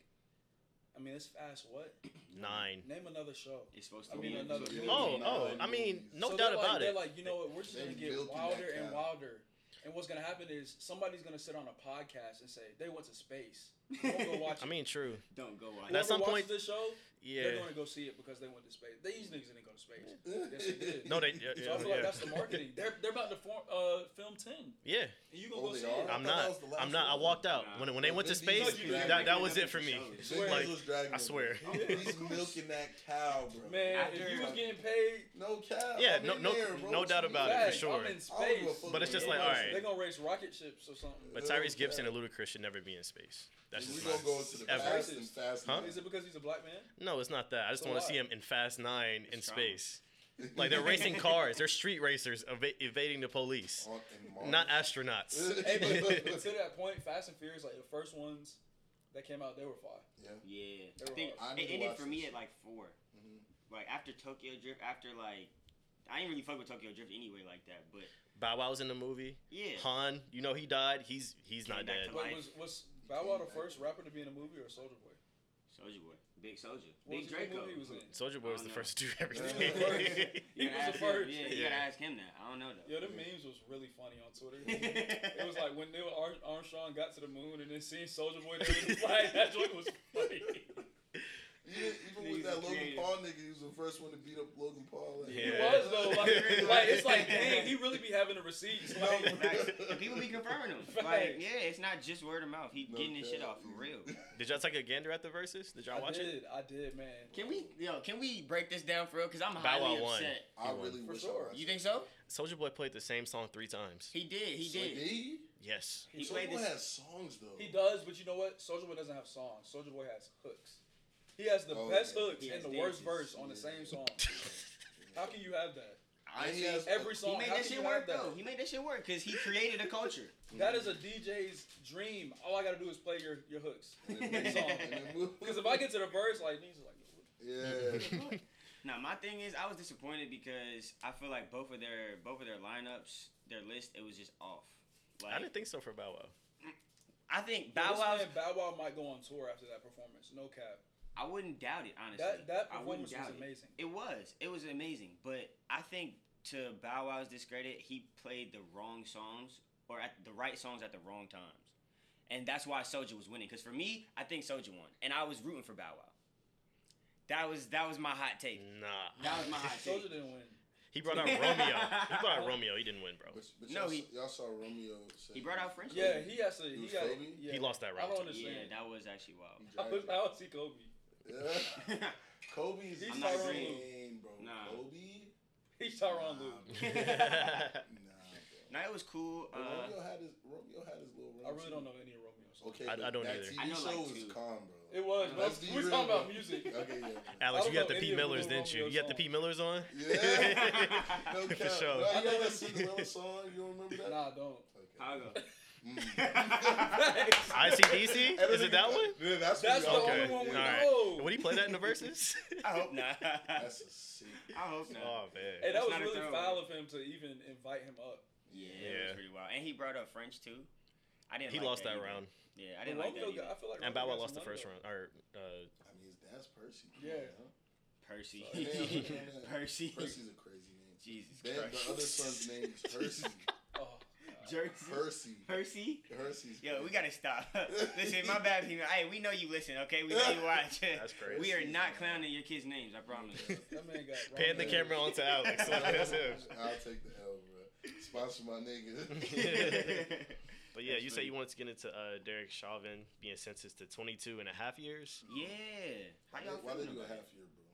I mean, it's fast. What? Nine. Name another show. It's supposed I to mean, be another Yeah, oh, movie. Oh, nine oh, I mean, no So doubt they're like, about they're it. like, you know what? We're just gonna get wilder and wilder. And what's gonna happen is somebody's gonna sit on a podcast and say they went to space. Don't go watch I mean, true. Don't go watch. At Whoever some watches point- this show, Yeah. They're going to go see it because they went to space. These niggas didn't go to space. Yes, they did. No, they. Yeah, So I feel like that's the marketing. They're they're about to form, uh, film ten, yeah. and you gonna Oh, go see are? it. I I'm not. was the last I'm not. I walked out Nah. when when they went to space. was dragging That, that was it for for me. show. Swear. Diesel Like, was dragging I swear. He's milking that cow, bro. Man, if you was getting paid, No cow. Yeah, no- no- there, no doubt about it, for sure. I'm in I don't give a space. But it's just they like, do. alright. They're gonna race rocket ships or something. But Tyrese Gibson and Ludacris should never be in space. That's we just gonna go to the ever. fast and fast. Huh? Nine. Is it because he's a black man? No, it's not that. I just So want to why? see him in Fast Nine in It's trauma. space. Like they're racing cars. They're street racers eva- evading the police, On- in Mars. not astronauts. hey, but, but to that point, Fast and Furious, like the first ones that came out, they were fire. Yeah. Yeah, They I were think hard. I need it to ended watch for me this. at like 4 Mhm. Like after Tokyo Drift, after like I ain't really fuck with Tokyo Drift anyway like that, but Bow Wow's in the movie. yeah. Han, you know he died. He's he's Came not back dead. to But was was Bow Wow the first rapper to be in a movie or Soulja Boy? Soulja Boy, Big Soldier, Big was Draco. movie he was in? Soulja Boy was the I don't first to do Yeah. everything. He was the first. You He gotta was ask the him- Yeah, you gotta ask him that. I don't know though. Yo, the memes was really funny on Twitter. It was like when Neil Ar- Armstrong got to the moon and then seeing Soulja Boy there with the flag. That joke was funny. Even, even with that Logan creative. Paul nigga, he was the first one to beat up Logan Paul. Like, He was though. Like, like it's like, dang, he really be having the receipts. Like, Facts. And people be confirming him. Like, yeah, it's not just word of mouth. He No getting his shit off for real. Did y'all take a gander at the verses? Did y'all I watch did, it? I did, man. Can we, yo, can we break this down for real? Cause I'm Bow highly Wow won. upset. I He really For wish sure. I You think so? Soulja Boy played the same song three times. He did. He So did. he? Yes. He Soulja played Boy this. has songs though. He does, but you know what? Soulja Boy doesn't have songs. Soulja Boy has hooks. He has the Oh, best yeah. hooks He and has the worst dances. verse on the Yeah. same song. How can you have that? And he Honestly, has Every he song. He made how that can shit you have work that? though. He made that shit work because he created a culture. That is a DJ's dream. All I gotta do is play your, your hooks. And then- Next song. and then move- Because if I get to the verse, like these are like, yeah. Now my thing is, I was disappointed because I feel like both of their both of their lineups, their list, it was just off. Like I didn't think so for Bow Wow. I think Bow Wow Wow's. Bow Wow might go on tour after that performance. No cap. I wouldn't doubt it honestly. That that I wouldn't performance was doubt it. amazing. It was. It was amazing. But I think to Bow Wow's discredit, he played the wrong songs or at the right songs at the wrong times. And that's why Soulja was winning. Because for me, I think Soulja won. And I was rooting for Bow Wow. That was that was my hot take. Nah. That was my hot take. Soulja didn't win. He brought out Romeo. He brought out Romeo. He didn't win, bro. But, but No, y'all, he- y'all saw Romeo. Say He brought out French. Yeah, he has to. He He, got. Yeah. He lost that I round. don't understand. Yeah, that was actually wild. I, How, dragged it. how is he Kobe? Yeah. Kobe's He's I'm not Tyronn agreeing. Bro. Nah. Kobe. He's Tyronn Nah, Lue. bro. Nah, bro. It was cool. Uh, Romeo had his Romeo had his little I really too. don't know any of Romeo songs. Okay, I- but I don't that either. TV I know, show like, was two. calm, bro. It was. bro. Let's be we real, talking about music. Okay, yeah. Alex, you got the know P Millers, didn't you? You got the P. Millers on? Yeah. no For sure. No, I you know know that that- Cinderella song? You don't remember that? Nah, I don't. Okay. I'll go. Mm. ICDC? Is it that one? Yeah, that's, That's the Okay. only one we All right. know. Would he play that in the verses? I hope not. That's a sick. I hope not. oh man. Hey, that That's was really foul of him to even invite him up. Yeah, it Yeah. was pretty wild. And he brought up French too. I didn't. He like lost that either. round, Yeah, I didn't like that Romeo got- I feel like and Romeo Bow Wow lost the first round. Or uh, I mean, his dad's Percy. Yeah. on. Percy. So, Percy. Percy's a crazy name. Jesus Ben, Christ. the other son's name is Percy. Though. Jersey. Percy. Percy. Percy's. Yo, we gotta stop. listen, my bad, people. Hey, we know you listen, okay? We know you watch. That's crazy. We are not clowning your kids' names, I promise. that man got pan the Romeo. camera onto Alex. That's him. I'll take the L, bro. Sponsor my nigga. But yeah, That's you say you wanted to get into uh, Derek Chauvin being sentenced to 22 and a half years. yeah. How y'all Why they feeling do a half year, bro?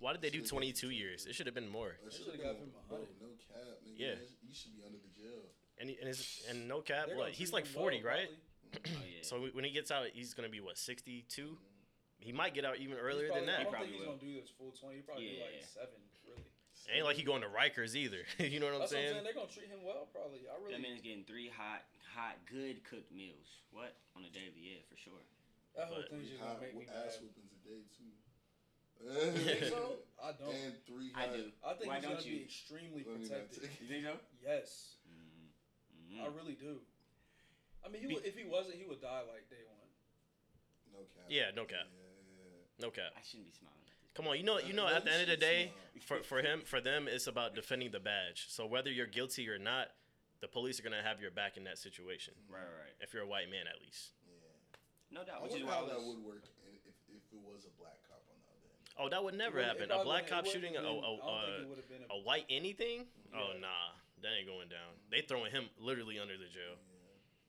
Why did they do 22 years? It should have been more. It should've should've got been- him a hundred. No cap, nigga. Yeah. You should be under the jail. And he, and, his, and no cap, They're what? gonna He's treat like him 40, well, right? probably. Oh, yeah. So when he gets out, he's gonna be what 62. He might get out even He's earlier probably- than I that. don't probably think he's will. gonna do this full twenty. He probably do Yeah. like seven, really. Ain't like he going to Rikers either. you know what I'm That's what I'm saying? saying. They're gonna treat him well, probably. I really. That man's getting three hot, hot, good cooked meals. What? On a daily, yeah, for sure. that whole but- thing's Three just gonna make me ass mad. whippings a day too. You think so? I don't. And three I hot. do. I think Why he's don't gonna you? be extremely Let me not protected. take- You think so? Yes, Mm-hmm. I really do. I mean, he Be- would, if he wasn't, he would die like day one. No cap. Yeah, no cap. Yeah. No cap. I shouldn't be smiling. Come on, you know, you know. Uh, At the end of the day, for for him, for them, it's about defending the badge. So whether you're guilty or not, the police are gonna have your back in that situation. Right, right, right. If you're a white man, at least. Yeah. No doubt. I Which is wonder why how I that would work if, if it was a black cop on the other end. Oh, that would never It happen. A black cop it shooting a, a, have been- I don't think it a, would have been a, a white anything? Oh, nah. That ain't going down. They throwing him literally under the jail.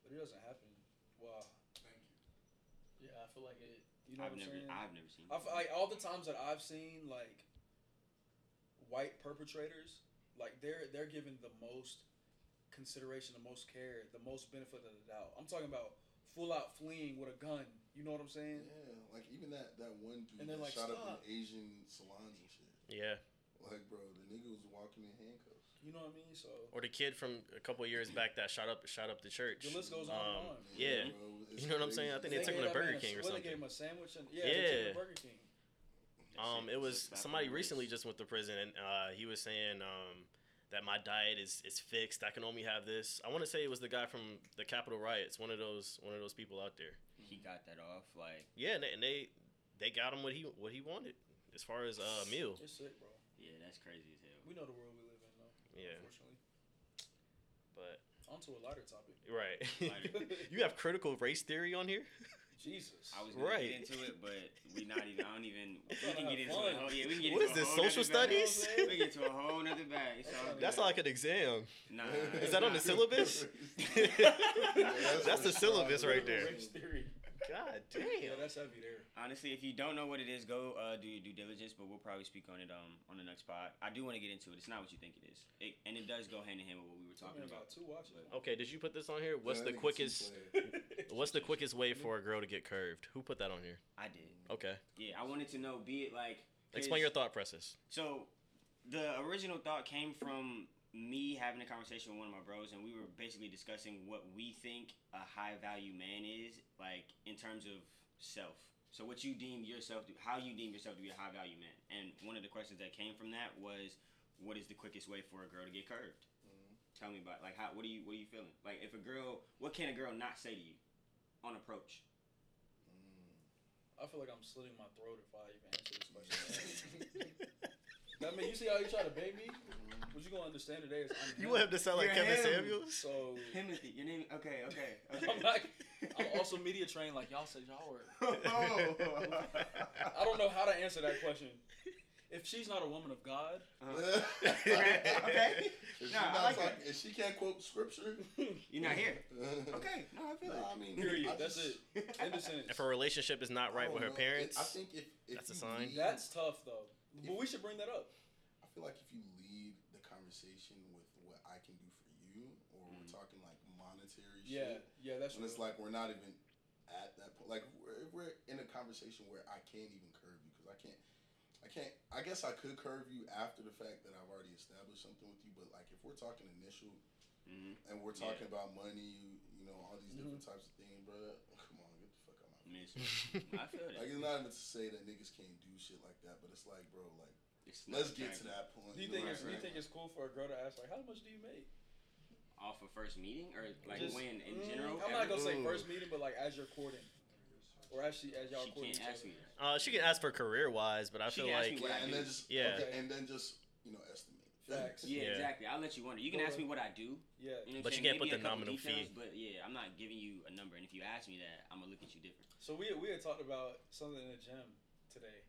But it doesn't happen. Wow. Thank you. Yeah, I feel like it. You know I've what I'm never, saying? I've never seen. I feel like all the times that I've seen like white perpetrators, like they're they're given the most consideration, the most care, the most benefit of the doubt. I'm talking about full out fleeing with a gun. You know what I'm saying? Yeah, like even that that one dude And they're that like, shot up "Stop." in Asian salons and shit. Yeah. Like, bro, the nigga was walking in handcuffs. You know what I mean? So Or the kid from a couple years back that shot up shot up the church. the list goes on Um, and on. Yeah. bro, You know what I'm saying? I think they took him to Burger King or what, They something. gave him a sandwich and yeah, they took him Yeah. to Burger King. Um, it was somebody recently just went to prison, and uh, he was saying um, that my diet is, is fixed. I can only have this. I want to say it was the guy from the Capitol riots, one of those one of those people out there. He got that off. Like, Yeah, and they and they, they got him what he what he wanted as far as uh, meal. It's sick, bro. yeah, that's crazy as hell. We know the world we live in, though. Yeah. Unfortunately. But On to a lighter topic. right, Lighter. you have critical race theory on here. Jesus. I was gonna Right. get into it, but we not even. I don't even. We can get into fun. a whole. Yeah, we can get What into is this, social nother bag. studies? You know what I'm saying? We get to a whole nother bag. It's all That's That's like an exam. Nah, Is that on the nah. syllabus? that's That's the syllabus right there. Race theory. God Yeah, damn. that's heavy there. Honestly, if you don't know what it is, go uh, do your due diligence. But we'll probably speak on it um on the next pod. I do want to get into it. It's not what you think it is, it, and it does go hand in hand with what we were talking about. got two watches. Okay, did you put this on here? What's Yeah, the quickest? What's the quickest way for a girl to get curved? Who put that on here? I did. Okay, Yeah, I wanted to know. Be it like. explain your thought process. So, the original thought came from me having a conversation with one of my bros, and we were basically discussing what we think a high value man is, like in terms of self. So, what you deem yourself, to, how you deem yourself to be a high value man, and one of the questions that came from that was, what is the quickest way for a girl to get curved? Mm-hmm. Tell me about like how what are you what are you feeling? Like if a girl, what can a girl not say to you on approach? Mm. I feel like I'm slitting my throat if I even answer this question. I mean, you see how you try to bait me? What you gonna understand today is I'm You him. want him to sound like You're Kevin him. Samuels? So Timothy, your name? Okay, okay, okay. I'm like, I'm also media trained like y'all said y'all were. oh. I don't know how to answer that question. If she's not a woman of God, uh-huh. okay. okay. If, she Nah, I not like talking- that. if she can't quote scripture, You're not here. Okay. No, I feel Nah, it. I mean, period. I That's just- it. End of sentence. If her relationship is not I right don't with her know. parents, I think if, if That's a you sign. lead- That's tough though. But we should bring that up. I feel like if you lead the conversation with what I can do for you, or we're Mhm. talking like monetary Yeah, shit, yeah, yeah, that's and real. it's like we're not even at that point. Like we're, we're in a conversation where I can't even curve you because I can't. I can't. I guess I could curve you after the fact that I've already established something with you. But like if we're talking initial Mhm. and we're Yeah. talking about money, you know, all these Mm-hmm. different types of things, bro. Come on, get the fuck out of my Miss. I feel Like it's not even to say that niggas can't do shit like that, but it's like, bro, like It's let's get to that point. Do you know think it's I'm do you think it's cool for a girl to ask like, how much do you make? off of first meeting or like Just- when in Mm, general? I'm not gonna say first meeting, but like as you're courting, or as she as y'all She courting can't ask me. uh, she can ask for career wise, but I She feel like me what I yeah, and do. then just Yeah. Okay. and then just you know estimate. Facts. Yeah, Yeah. exactly. I'll let you wonder. You can ask me what I do. Yeah. You know But you can't put the a couple nominal details, fee. But yeah, I'm not giving you a number. And if you ask me that, I'm gonna look at you different. So we we had talked about something in the gym today,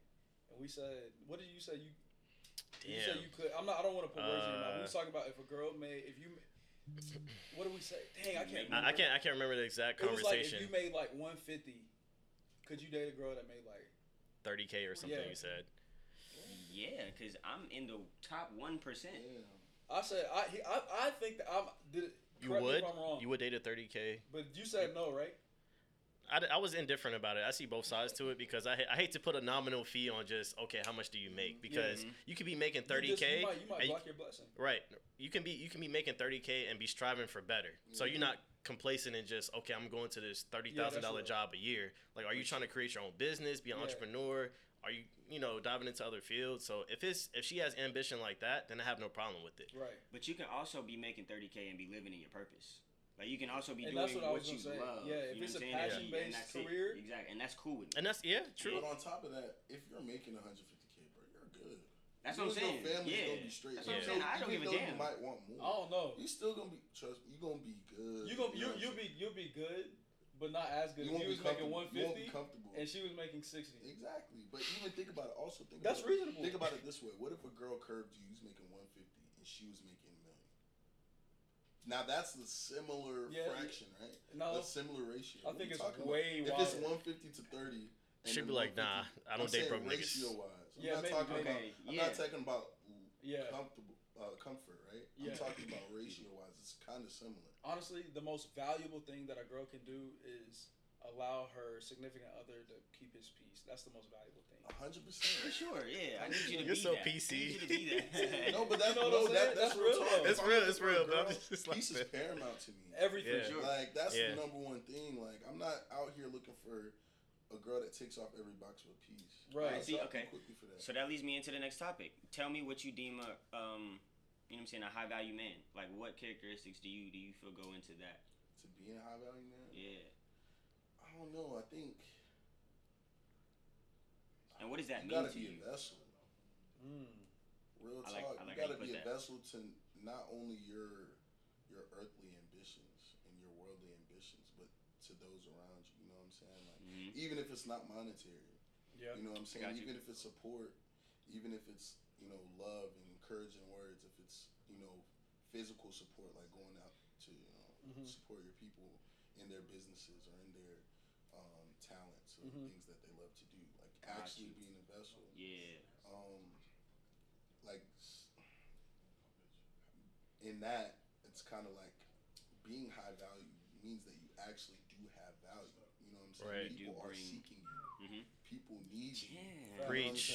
and we said, what did you say you? Damn. You said you could. I'm not. I don't want to put words in your mouth. We Uh, was talking about if a girl made if you. What did we say? Dang, I can't. I- I, I can't I can't remember the exact It was like if you made like 150, could you date a girl that made like? 30k or something Yeah. you said. Yeah, because I'm in the top one percent. Yeah. I said I I, I think that I'm. Did You would if I'm wrong. you would date a 30k. But you said no, right? I, I was indifferent about it. I see both sides to it because I, I hate to put a nominal fee on just okay how much do you make because Mhm. you could be making 30k You might, you might and you- your blessing. right you can be you can be making 30k and be striving for better so you're Mhm. not complacent in just okay I'm going to this thirty thousand dollar real. job a year like are you trying to create your own business be an Yeah. entrepreneur are you you know diving into other fields so if it's if she has ambition like that then I have no problem with it Right. But you can also be making 30k and be living in your purpose. Like you can also be And doing what what, you say. love. Yeah, if you know it's what a I'm saying? And passion-based and that's it. career- exactly, and that's cool with me. and that's yeah true But on top of that, if you're making 150k, bro, you're good. That's You what I'm saying. Your family's yeah, gonna be straight. that's what I'm Yeah. saying. I don't Even give a damn. You might want I more. don't know. You still gonna be trust. You gonna be good. You gonna know you you will be you'll be good, but not as good. You won't He be was making comfortable. You won't 150, be comfortable. and she was making 60. Exactly. But even think about it. Also think That's about it. reasonable. Think about it this way: What if a girl curved you, you was making one fifty, and she was making a million? Now that's the similar Yeah. fraction, right? No, a similar ratio. I What think it's way about? If it's one fifty to thirty, and She'd be like, 150 nah, I don't I'm date saying broke niggas. ratio wise. I'm Yeah, not maybe, talking maybe. about. I'm yeah. not talking about yeah. comfortable uh, comfort, right? Yeah. I'm talking about ratio wise. It's kind of similar. Honestly, the most valuable thing that a girl can do is allow her significant other to keep his peace. That's the most valuable thing. A hundred For sure, yeah. I need you to You're be so that. PC. I need you to be that. No, but that's You know what no, I'm that, saying? that's, That's real real, talk. It's If I'm real, looking it's for a real, but I'm girl, just- just like peace is that. paramount to me. Everything. Yeah. Sure. Like that's Yeah. the number one thing. Like I'm not out here looking for a girl that takes off every box with peace. Right. I'll See, stop okay. Quickly for that. So that leads me into the next topic. Tell me what you deem a um, you know what I'm saying, a high value man. Like what characteristics do you do you feel go into that? to be a high value man, Yeah. I don't know. I think. And what does that you mean gotta to be you? a vessel. Mm. Real I like- talk. I like you gotta you be a that. vessel to not only your your earthly ambitions and your worldly ambitions, but to those around you. You know what I'm saying? Like hmm even if it's not monetary. Yeah. You know what I'm saying? Even if it's support, even if it's you know love and encouraging words, if it's you know physical support, like going out to you know Mhm. support your people in their businesses or in their um, talents or Mhm. things that they love to do, like Got actually you. being a vessel. Yeah. Um, like in that, it's kind of like being high value means that you actually do have value. You know what I'm saying? Right. People are bring- seeking you. Mhm. People need you. Yeah. You know what I'm Preach.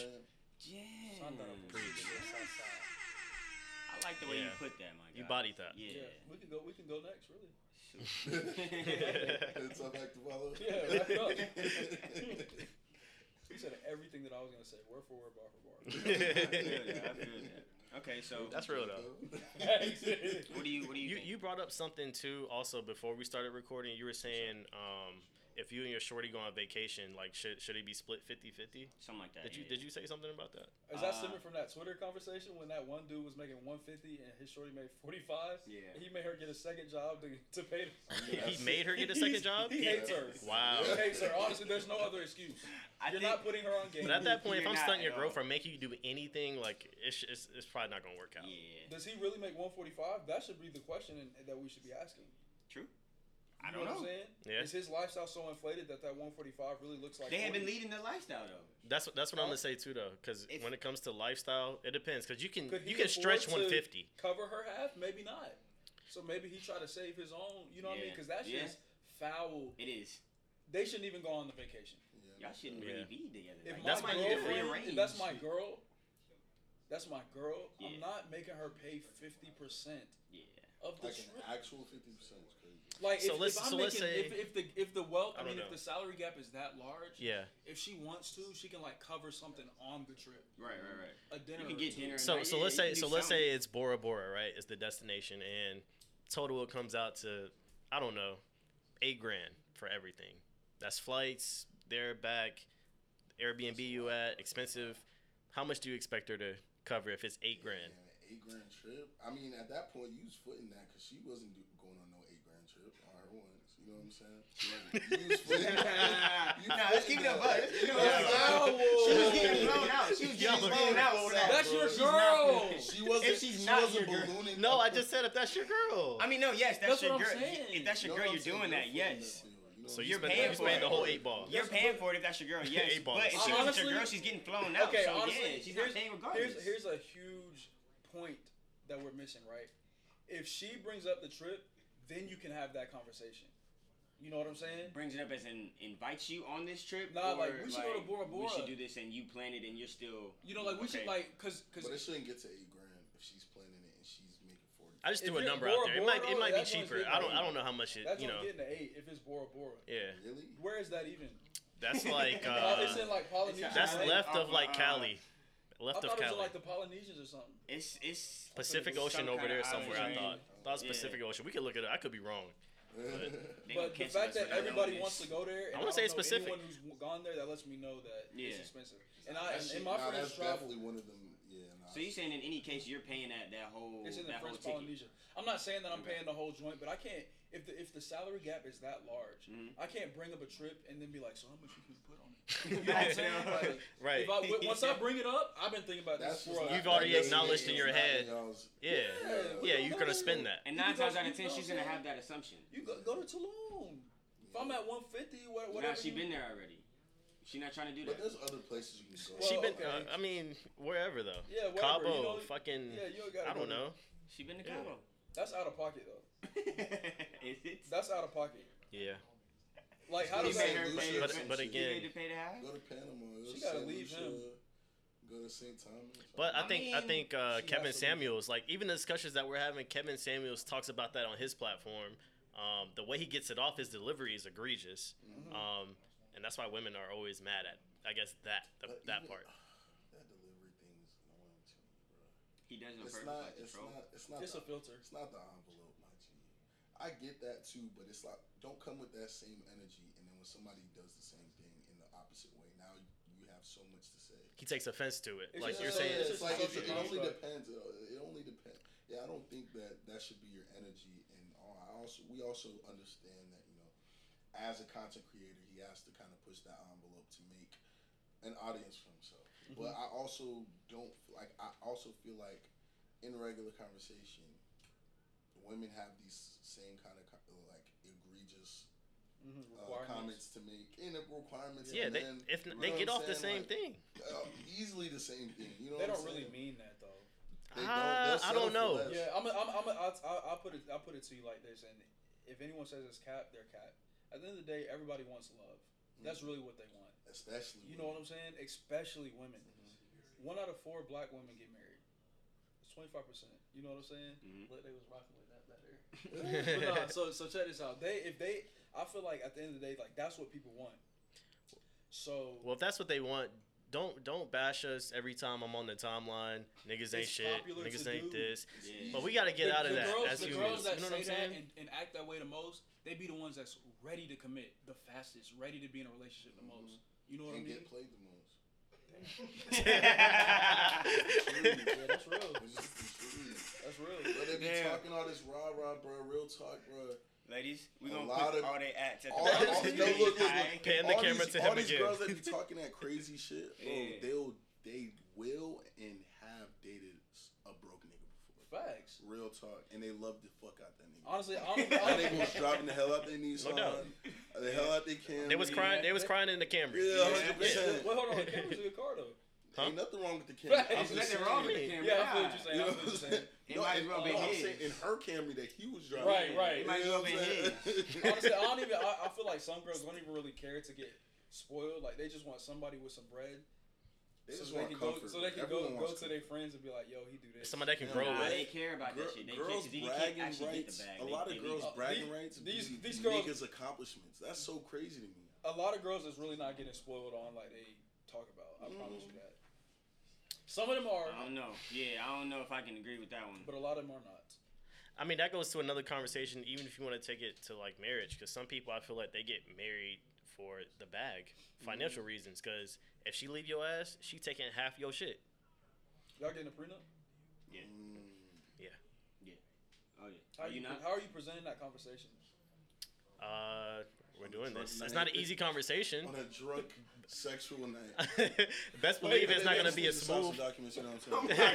Yeah. Son of a Preach. I like the way Yeah. you put that, my guy. You bodied that. Yeah. Yeah. We can go. We can go next. Really. Shoot. it's all back to follow. Yeah, wrap it up. He said everything that I was gonna say, word for word, bar for bar. I. I feel that. Okay, so That's real though. what do you what do you You think? you brought up something too. Also, before we started recording, you were saying um, if you and your shorty go on vacation, like should should it be split 50-50? Something like that. Did you yeah. did you say something about that? Is that Uh, stemming from that Twitter conversation when that one dude was making 150 and his shorty made 45? Yeah. He made her get a second job to, to pay. He, he made her get a second job. He hates her. Wow. He hates her. Honestly, there's no other excuse. I You're think, not putting her on game. But at that point, if You're I'm not stunting your at all. girlfriend, making you do anything, like it's, it's, it's probably not gonna work out. Yeah. Does he really make 145? That should be the question and, that we should be asking. True. You I don't what know. I'm saying? Yeah. Is his lifestyle so inflated that that 145 really looks like? They have been leading their lifestyle though. That's what that's what I'm gonna say too, though, because when it comes to lifestyle, it depends. Because you can you can stretch 150. Cover her half? Maybe not. So maybe he tried to save his own. You know what I mean? Because that's shit Yeah. is foul. It is. They shouldn't even go on the vacation. Y'all shouldn't Yeah. really be together. If Like, my That's why why you you get girlfriend, if that's my girl, that's my girl. Yeah. I'm not making her pay 50 percent Yeah. Of the Like an actual fifty percent is crazy. Like So if, let's- if I'm so let's making, say- if, if the if the wealth, I I, mean, don't if know. the salary gap is that large, Yeah. if she wants to, she can like cover something on the trip, Right, right, right. a dinner. You can or get two. dinner. So so let's say so let's say it's Bora Bora, right? It's the destination, and total it comes out to I don't know, eight grand for everything. That's flights, there, back, Airbnb you at, expensive. How much do you expect her to cover if it's eight grand? Yeah, eight grand trip. I mean, at that point, you was footing that because she wasn't do, going on no eight grand trip on her ones. You know what I'm saying? She wasn't. You was footing. You Nah, let's footing keep it up. that. Let's keep it a Yeah. buck. Wow. She was getting blown out. She was Yo, getting blown out blown out, that. That's your girl. She wasn't. If she's she not your girl- No, I just said if that's your girl. I mean, no, yes, that's, That's your girl. If that's your girl, you're doing that. Yes. that deal, you know so you're paying, paying for it. the whole eight ball. You're paying for it if that's your girl. Yes, Eight balls. but if she wasn't your girl, she's getting flown out. Okay, so honestly, yeah, she's not paying regardless. here's here's a huge point that we're missing, right? If she brings up the trip, then you can have that conversation. You know what I'm saying? brings it up as in invites you on this trip. Nah, or like, we should go to Bora Bora. We should do this, and you plan it, and you're still. You know, like we should like, cause, cause But it shouldn't get to eight grand if she's planning it and she's making forty. I just If threw a number Bora out there. It might it might be cheaper. I don't. I don't know how much it that's you what know. I'm getting to eight if it's Bora Bora. Yeah, Really? Where is that even? that's like Uh, uh, it's in like Polynesia. that's left of, of like uh, Cali, I left thought of it was in Cali. like the Polynesians or something. It's it's Pacific Some Ocean over kinda there somewhere. I thought. chain. Thought it was Yeah. Pacific Ocean. We could look at it up. I could be wrong. they But the fact that everybody wants to go there, and I I, wanna say it's know specific. anyone who's gone there, that lets me know that Yeah. it's expensive. And I and, and my nah, friends that's travel. definitely one of them. Yeah. Nah, So So you saying in any case you're paying that that whole It's in the that whole French ticket? Polynesia. I'm not saying that I'm Okay. paying the whole joint, but I can't. If the if the salary gap is that large, Mhm. I can't bring up a trip and then be like, so how much you can put on it? You You know what I'm saying? Like, Right. If I, w- once I bring it up, I've been thinking about That's this for. You've already acknowledged in your head. in Yeah. Yeah. Yeah, you're gonna spend that. And nine times out of ten, she's gonna have that assumption. You go, go to Tulum. If I'm at 150, whatever. Nah, she you- been there already. She not trying to do But that. there's other places you can go. Well, she been. okay. Uh, I mean, wherever though. Yeah, wherever, Cabo, you know, fucking. Yeah, you gotta I go don't to- know. She been to Yeah. Cabo. That's out of pocket though. Is it? That's out of pocket. Yeah. Like how He does made that? her Lucia- pay- But but You again, made to pay the half? Go to Panama. Go She to gotta leave him. Go to St. Thomas. But I I think I think uh, Kevin to leave. Samuels, like even the discussions that we're having, Kevin Samuels talks about that on his platform. Um, the way he gets it off his delivery is egregious, Mm-hmm. um, and that's why women are always mad at. I guess that the, But that even- part. That delivery thing is annoying to me, bro. He does it on It's not. like It's troll. not. It's not. It's the, a filter. It's not the envelope, my G. I get that too, but it's like don't come with that same energy, and then when somebody does the same thing in the opposite way, now you have so much to say. He takes offense to it, It's like just you're so- saying. it's it's like social it, it only depends. It, it only depends. Yeah, I don't think that that should be your energy. And all- I also we also understand that you know, as a content creator, he has to kind of push that envelope to make an audience for himself. But I also don't like. I also feel like in regular conversation, women have these same kind of like egregious Mhm, uh, comments to make and the requirements. Yeah, and they then, if you know they get I'm off the same Like, thing. uh, easily the same thing. You know, They what don't I'm really saying? mean that though. They don't. Uh, I don't know. Yeah, I'm. A, I'm. I'm. A, I'll, I'll, I'll put it. I'll put it to you like this. And if anyone says it's cap, they're cap. At the end of the day, everybody wants love. That's really what they want. Especially. You know what I'm saying? Especially women. One out of four black women get married. It's twenty five percent. You know what I'm saying? Mhm. Look, they was rocking with that better. but nah, so so check this out. They if they, I feel like at the end of the day, like that's what people want. So Well, if that's what they want, don't don't bash us every time I'm on the timeline. Niggas ain't It's shit. Niggas ain't do. this. Yeah. But we gotta get the, out of the that Girls, as the humans. girls that you know say what I'm that saying? and, and act that way the most, they be the ones that's ready to commit the fastest, ready to be in a relationship the mm-hmm. most. You know what I And mean? get played the most. Yeah, that's real. It's just the truth. That's real. But they be Damn. talking all this rah rah, bro. Real talk, bro. Ladies, we A gonna put of- all they acts at the All, bottom. all, no, look, look, look. Pan the all camera these, to all these again. girls that be talking that crazy shit, bro. Yeah. They'll they will and have dated a broke nigga before. Facts. Real talk, and they love the fuck out that nigga. Honestly, I don't, That I nigga don't, was driving the hell out they Nissan, No doubt. the hell out they Camry. They was crying. They was crying in the Camry. Yeah, Yeah. 100%. Well, hold on. The Camry's a good car though. Huh? Ain't nothing wrong with the Camry. Facts. I'm just nothing saying. wrong with the Camry. Yeah, I feel what you're You saying. know I what feel what I'm you're saying? Saying. It No, might as well no, be I'm his. saying in her Camry that he was driving. Right, right. It might as well be his. Honestly, I don't even. I, I feel like some girls don't even really care to get spoiled. Like they just want somebody with some bread, They so just they want can go, comfort. so they can Everyone go go wants to their friends and be like, "Yo, he do this." Somebody that can grow Nah, with. they care about Girl- that shit. They girls can't, you bragging can't actually rights. get the bag. A They- lot of girls Uh, bragging these- rights. these- be- these girls- niggas' accomplishments. That's so crazy to me. a lot of girls is really not getting spoiled on like they talk about. I promise Mm-hmm. you that. Some of them are, I don't know. Yeah, I don't know if I can agree with that one. but a lot of them are not. I mean, that goes to another conversation. Even if you want to take it to like marriage, because some people I feel like they get married for the bag, financial Mm-hmm. reasons. Because if she leave your ass, she taking half your shit. Y'all getting a prenup? Yeah. Mm. Yeah. Yeah. Oh yeah. How Are you not? How are you presenting that conversation? Uh, we're doing drunk this. It's not an easy conversation. On a drunk sexual night. Best believe it's not gonna be a Just sign smooth. documents, you know what I'm saying?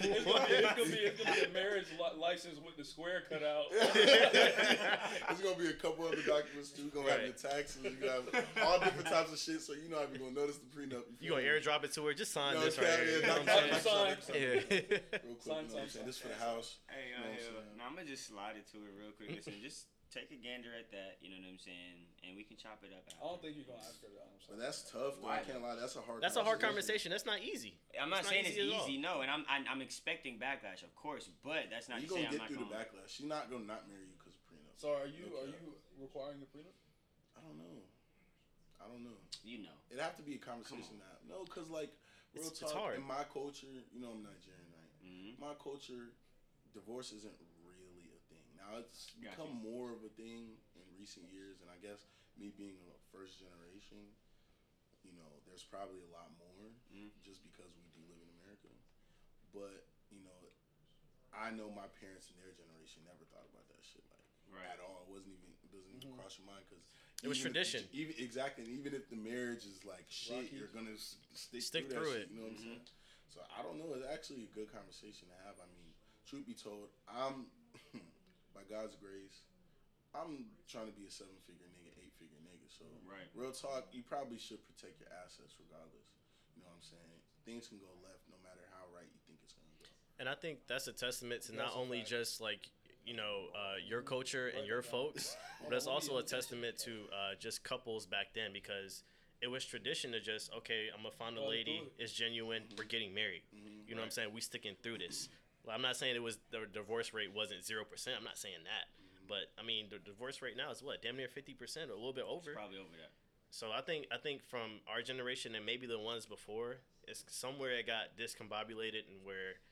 It's gonna, be, it's, gonna be, it's gonna be a marriage li- license with the square cut out. There's gonna be a couple other documents too. You're gonna have Right. your taxes. You gonna have all different types of shit. So you know how you're gonna notice the prenup. You gonna airdrop it to her? Just sign No, this right here. yeah, You know doc- what I'm Sign, sign. Yeah. Real quick, Sign, you know what I'm sign, saying? This for the house. Hey, You know uh, I'm now I'm gonna just slide it to her real quick. Listen, just take a gander at that. You know what I'm saying? And we can chop it up. I don't think you're gonna ask her that. But that's tough. Though. Why I can't lie. That's a hard. That's a hard conversation. That's not easy. I'm not not saying easy it's easy, no, and I'm, I'm I'm expecting backlash, of course, but that's not You to say gonna I'm get through going. the backlash. She's not gonna not marry you because of prenup. So are you Okay. are you requiring a prenup? I don't know. I don't know. You know, It'd have to be a conversation now. No, because like real It's- talk it's hard. in my culture, you know I'm Nigerian, right? hmm My culture, divorce isn't really a thing. Now it's Gotcha. become more of a thing in recent years, and I guess me being a first generation, you know, there's probably a lot more Mhm. just because we do live in America. but you know, I know my parents and their generation never thought about that shit like Right. at all. It wasn't even it doesn't even cross your mind because It was tradition. Even exactly, and even if the marriage is like shit, Rocky. you're gonna s- stick, Stick through, through it. Shit, you know what Mhm. I'm saying? So I don't know. It's actually a good conversation to have. I mean, truth be told, I'm by God's grace, I'm trying to be a seven figure nigga, eight figure nigga. So Right. real talk, you probably should protect your assets regardless. You know what I'm saying? Things can go left no matter how right you think it's gonna go. And I think that's a testament to not That's a only fact. just like you know uh, your culture and your folks, but it's also a testament to uh, just couples back then because it was tradition to just okay, I'm gonna find a lady, it's genuine, we're getting married. Mhm. You know what I'm saying? We sticking through this. Well, I'm not saying it was the divorce rate wasn't zero percent. I'm not saying that, mm-hmm. but I mean the divorce rate now is what damn near fifty percent or a little bit over. It's probably over that. So I think I think from our generation and maybe the ones before, it's somewhere it got discombobulated and where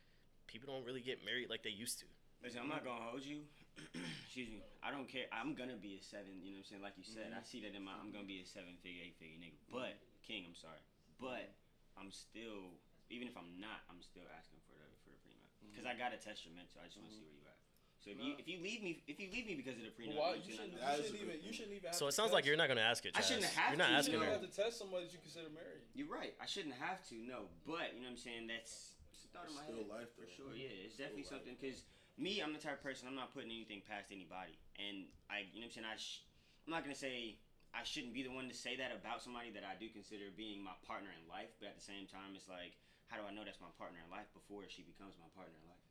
people don't really get married like they used to. Listen, I'm not gonna hold you. Excuse me. I don't care. I'm gonna be a seven. You know what I'm saying? Like you said, I mm-hmm. see that in my. I'm gonna be a seven figure, eight figure nigga. But King, I'm sorry. But I'm still. Even if I'm not, I'm still asking for the for the prenup because I gotta test your mental. I just want to see where you at. So if you if you leave me if you leave me because of the But prenup, why you you know shouldn't, what you That is a shouldn't good even you shouldn't even have So to it sounds like you're not gonna ask it. I shouldn't have You're not to, asking you you don't her. have to test somebody that you consider married. You're right. I shouldn't have to. No, but you know what I'm saying. That's it's a thought in my still head life, for though. sure. Yeah, it's Still definitely life. something because me, I'm the type of person. I'm not putting anything past anybody, and I, you know what I'm saying. I, sh- I'm not gonna say I shouldn't be the one to say that about somebody that I do consider being my partner in life, but at the same time, it's like, how do I know that's my partner in life before she becomes my partner in life?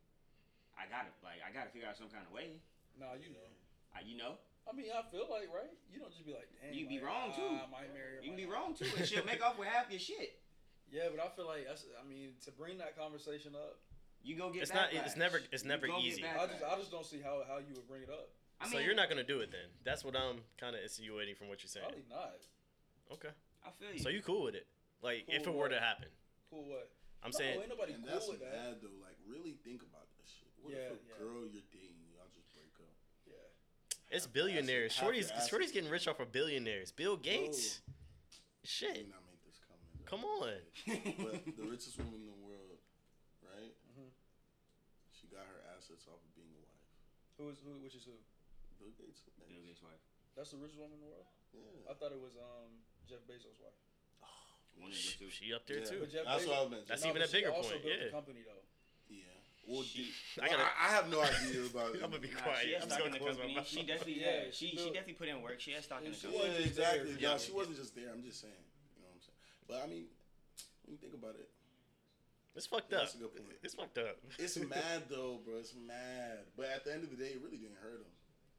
I gotta like, I gotta figure out some kind of way. Nah, you know. I, you know, I mean, I feel like right. You don't just be like, damn. You be like, wrong, ah, too. I might marry her, you can be not. wrong too, and she'll make off with half your shit. Yeah, but I feel like that's. I mean, to bring that conversation up, You gonna get It's not- backlash. it's never- it's You never easy. I just I just don't see how how you would bring it up. I so you're not gonna do it then. That's what I'm kind of insinuating from what you're saying. Probably not. Okay. I feel you. So you cool with it? Like if it Cool were what? to happen, Cool. What? I'm no, saying ain't nobody And cool that's with that. bad though. Like really think about that shit. What Yeah, if a yeah. girl you're dating, y'all just break up? Yeah. it's billionaires. half Shorty's assets. Shorty's getting rich off of billionaires. Bill Gates. Let Shit. me not make this comment. Come on. but the richest woman in the world, right? Mhm. She got her assets off of being a wife. Who is who? Which is who? Bill Gates. Bill Gates' wife. That's the richest woman in the world. Yeah. I thought it was um Jeff Bezos' wife. One of She, two. she up there Yeah. too. Jeff That's Bezos, what I meant. That's no, even a bigger she also point, Built yeah. the company though. Yeah. Well, She- she, I I, gotta- I, I have no idea about it. I'm gonna be Nah, quiet. she has I'm stock just in gonna the close company. She definitely, Yeah, yeah, she, she she definitely put in work. She has stock in the company. wasn't Yeah, exactly. yeah. No, she wasn't just there. I'm just saying. You know what I'm saying? But I mean, when you think about it, It's fucked Yeah, up. that's a good point. It's fucked up. it's mad though, bro. It's mad. But at the end of the day, it really didn't hurt him.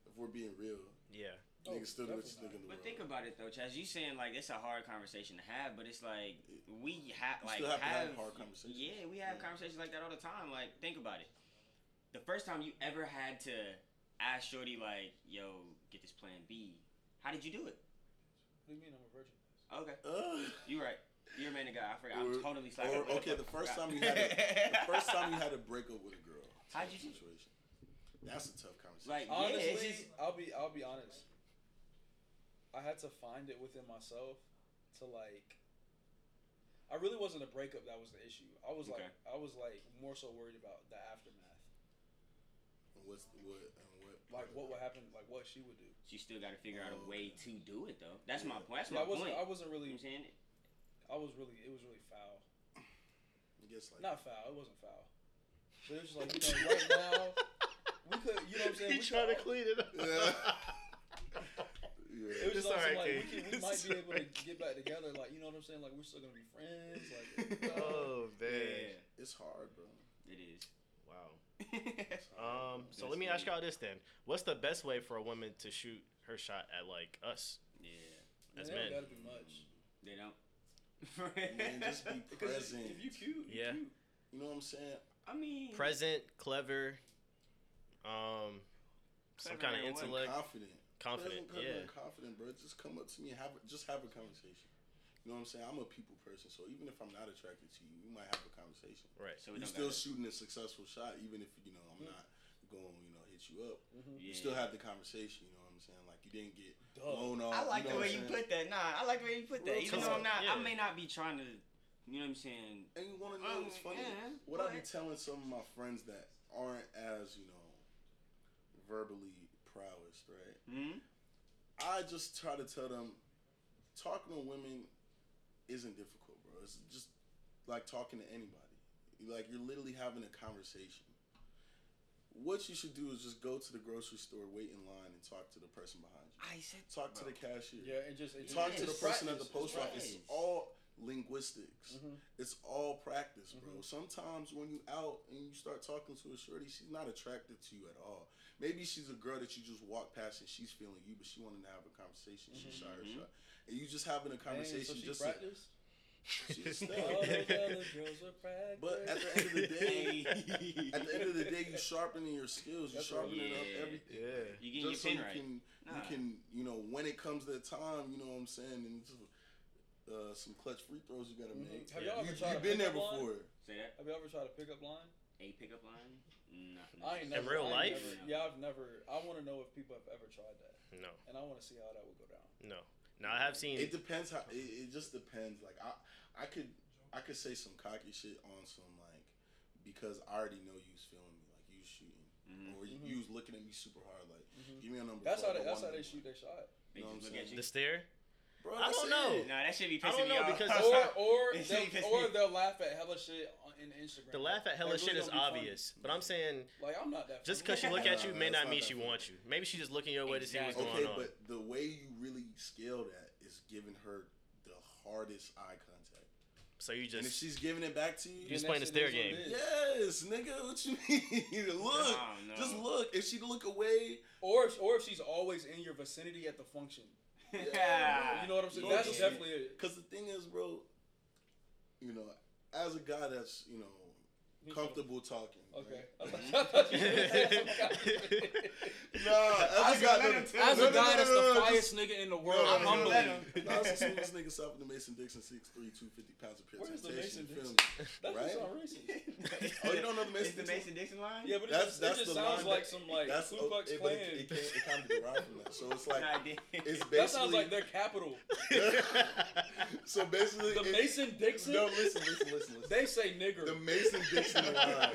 If we're being real, Yeah. Oh, niggas still the richest definitely nigga in the But world. think about it though, Chaz. You saying like it's a hard conversation to have, but it's like we have like still have to have have hard conversations. Yeah, we have Yeah. conversations like that all the time. Like think about it. The first time you ever had to ask Shorty like, "Yo, get this Plan B," how did you do it? What do you mean I'm a virgin? Okay, Ugh. you right. You're a man of God. I forgot. I'm totally slacking. or, okay, the first time you had a, the first time you had to break up with a girl. How'd type you do it? That's a tough conversation. Like, Honestly, it's just- I'll be I'll be honest. I had to find it within myself to like. I really wasn't a breakup that was the issue. I was like I was like more so worried about the aftermath, what's what what? like what would happen, like what she would do. She still got to figure out a way to do it though. That's my point. That's Yeah, I wasn't point. I wasn't you know really what I'm saying? I was really it was really foul. I guess like Not foul. It wasn't foul. But it was just like you know right now we could you know what I'm saying. He we trying to clean it up. Yeah. It was It's just also alright, like we, can, we might be able to get back together. Like you know what I'm saying. Like we're still gonna be friends. Like oh man. Yeah, It's hard, bro. it is. Wow. Um. So let me ask y'all this then: What's the best way for a woman to shoot her shot at like us yeah, man, as it don't men? gotta be much. they don't. Man, just be present. if you cute, you Yeah. cute. You know what I'm saying? I mean, Present, clever, um, some kind of in intellect, Confident. Confident. Present, Yeah. and confident, bro. Just come up to me and have a, just have a conversation. You know what I'm saying? I'm a people person, so even if I'm not attracted to you, we might have a conversation. Right. so You don't still shooting a successful shot, even if you know I'm not going, you know, hit you up. Mm-hmm. Yeah. You still have the conversation. You know what I'm saying? Like you didn't get Duh. blown off. I like you the way you put that. Nah, I like the way you put that. Real Even though I'm not, I may not be trying to. You know what I'm saying? And you want to know Um, what's funny? yeah. What what I be telling some of my friends that aren't as you know verbally prowess, right? hmm I just try to tell them talking to women isn't difficult, bro. It's just like talking to anybody. Like you're literally having a conversation. What you should do is just go to the grocery store, wait in line, and talk to the person behind you. I said Talk to the cashier. Yeah, and just and Talk just- to the it's person at the post office. It's all linguistics. Mhm. It's all practice, bro. Mhm. Sometimes when you out and you start talking to a shorty, she's not attracted to you at all. Maybe she's a girl that you just walk past and she's feeling you, but she wanted to have a conversation. She's shy or shy, and you just having a Dang, conversation. so she just practice? To, she's a All stud. those other girls are practice. But at the end of the day, at the end of the day, you sharpening your skills. You That's right. sharpening up Yeah. everything. Yeah. you getting your just so pin you right. can Nah. you can you know when it comes to the time, you know what I'm saying, and uh, some clutch free throws you gotta Mhm. make. Have Yeah. y'all You, ever tried have to been there up line? Say that. Have you ever tried to pick up line? A pickup line? No. I ain't In never. real I life? never- yeah, I've never. I want to know if people have ever tried that, No. and I want to see how that would go down. No. Now I have seen. It depends how. It, it just depends. Like I, I could, I could say some cocky shit on some like because I already know you was feeling me, like you was shooting, Mhm. or you, Mhm. you was looking at me super hard, like Mhm. give me a number. That's how I they. That's how they shoot their shot. You know what I'm at you. the stare. Bro, I don't know. it. Nah, that should be I pissing don't me know, off. because or or they'll, or they'll laugh at hella shit on, in Instagram. The laugh at hella Like, shit really is don't funny. obvious, but I'm saying Like I'm not that. just because she look at you may not not mean she funny. wants you. Maybe she's just looking your way to see what's Exactly. going Okay, on. but the way you really scale that is giving her the hardest eye contact. so you just and if she's giving it back to you, You just playing that the stare is what it game. yes, nigga, what you mean? look, Nah, no. just look. If she look away, Or if, or if she's always in your vicinity at the function. Yeah, You know what I'm saying? Look, That's definitely it. because the thing is, bro, you know, as a guy that's you know comfortable talking. Okay. right? I thought you no, guy that's the no, fiest nigga in the world, No, I'm no, humble. let him. Nah, it's the smoothest nigga south of the Mason Dixon, 6'3", 250 pounds of pure Where's the temptation. Mason You feel Dixon? me? That Right? just sound racist. Oh, you don't know the Mason It's the Dixon? Mason Dixon line? Yeah, but it That's- just, that's it just sounds like some like That's Ku Klux it, but Klan. it, it, came, it kind of derived from that. So it's like Nah, I did. it's that sounds like their capital. so basically The Mason Dixon. No, listen, listen, listen, listen. They say nigger. the Mason Dixon line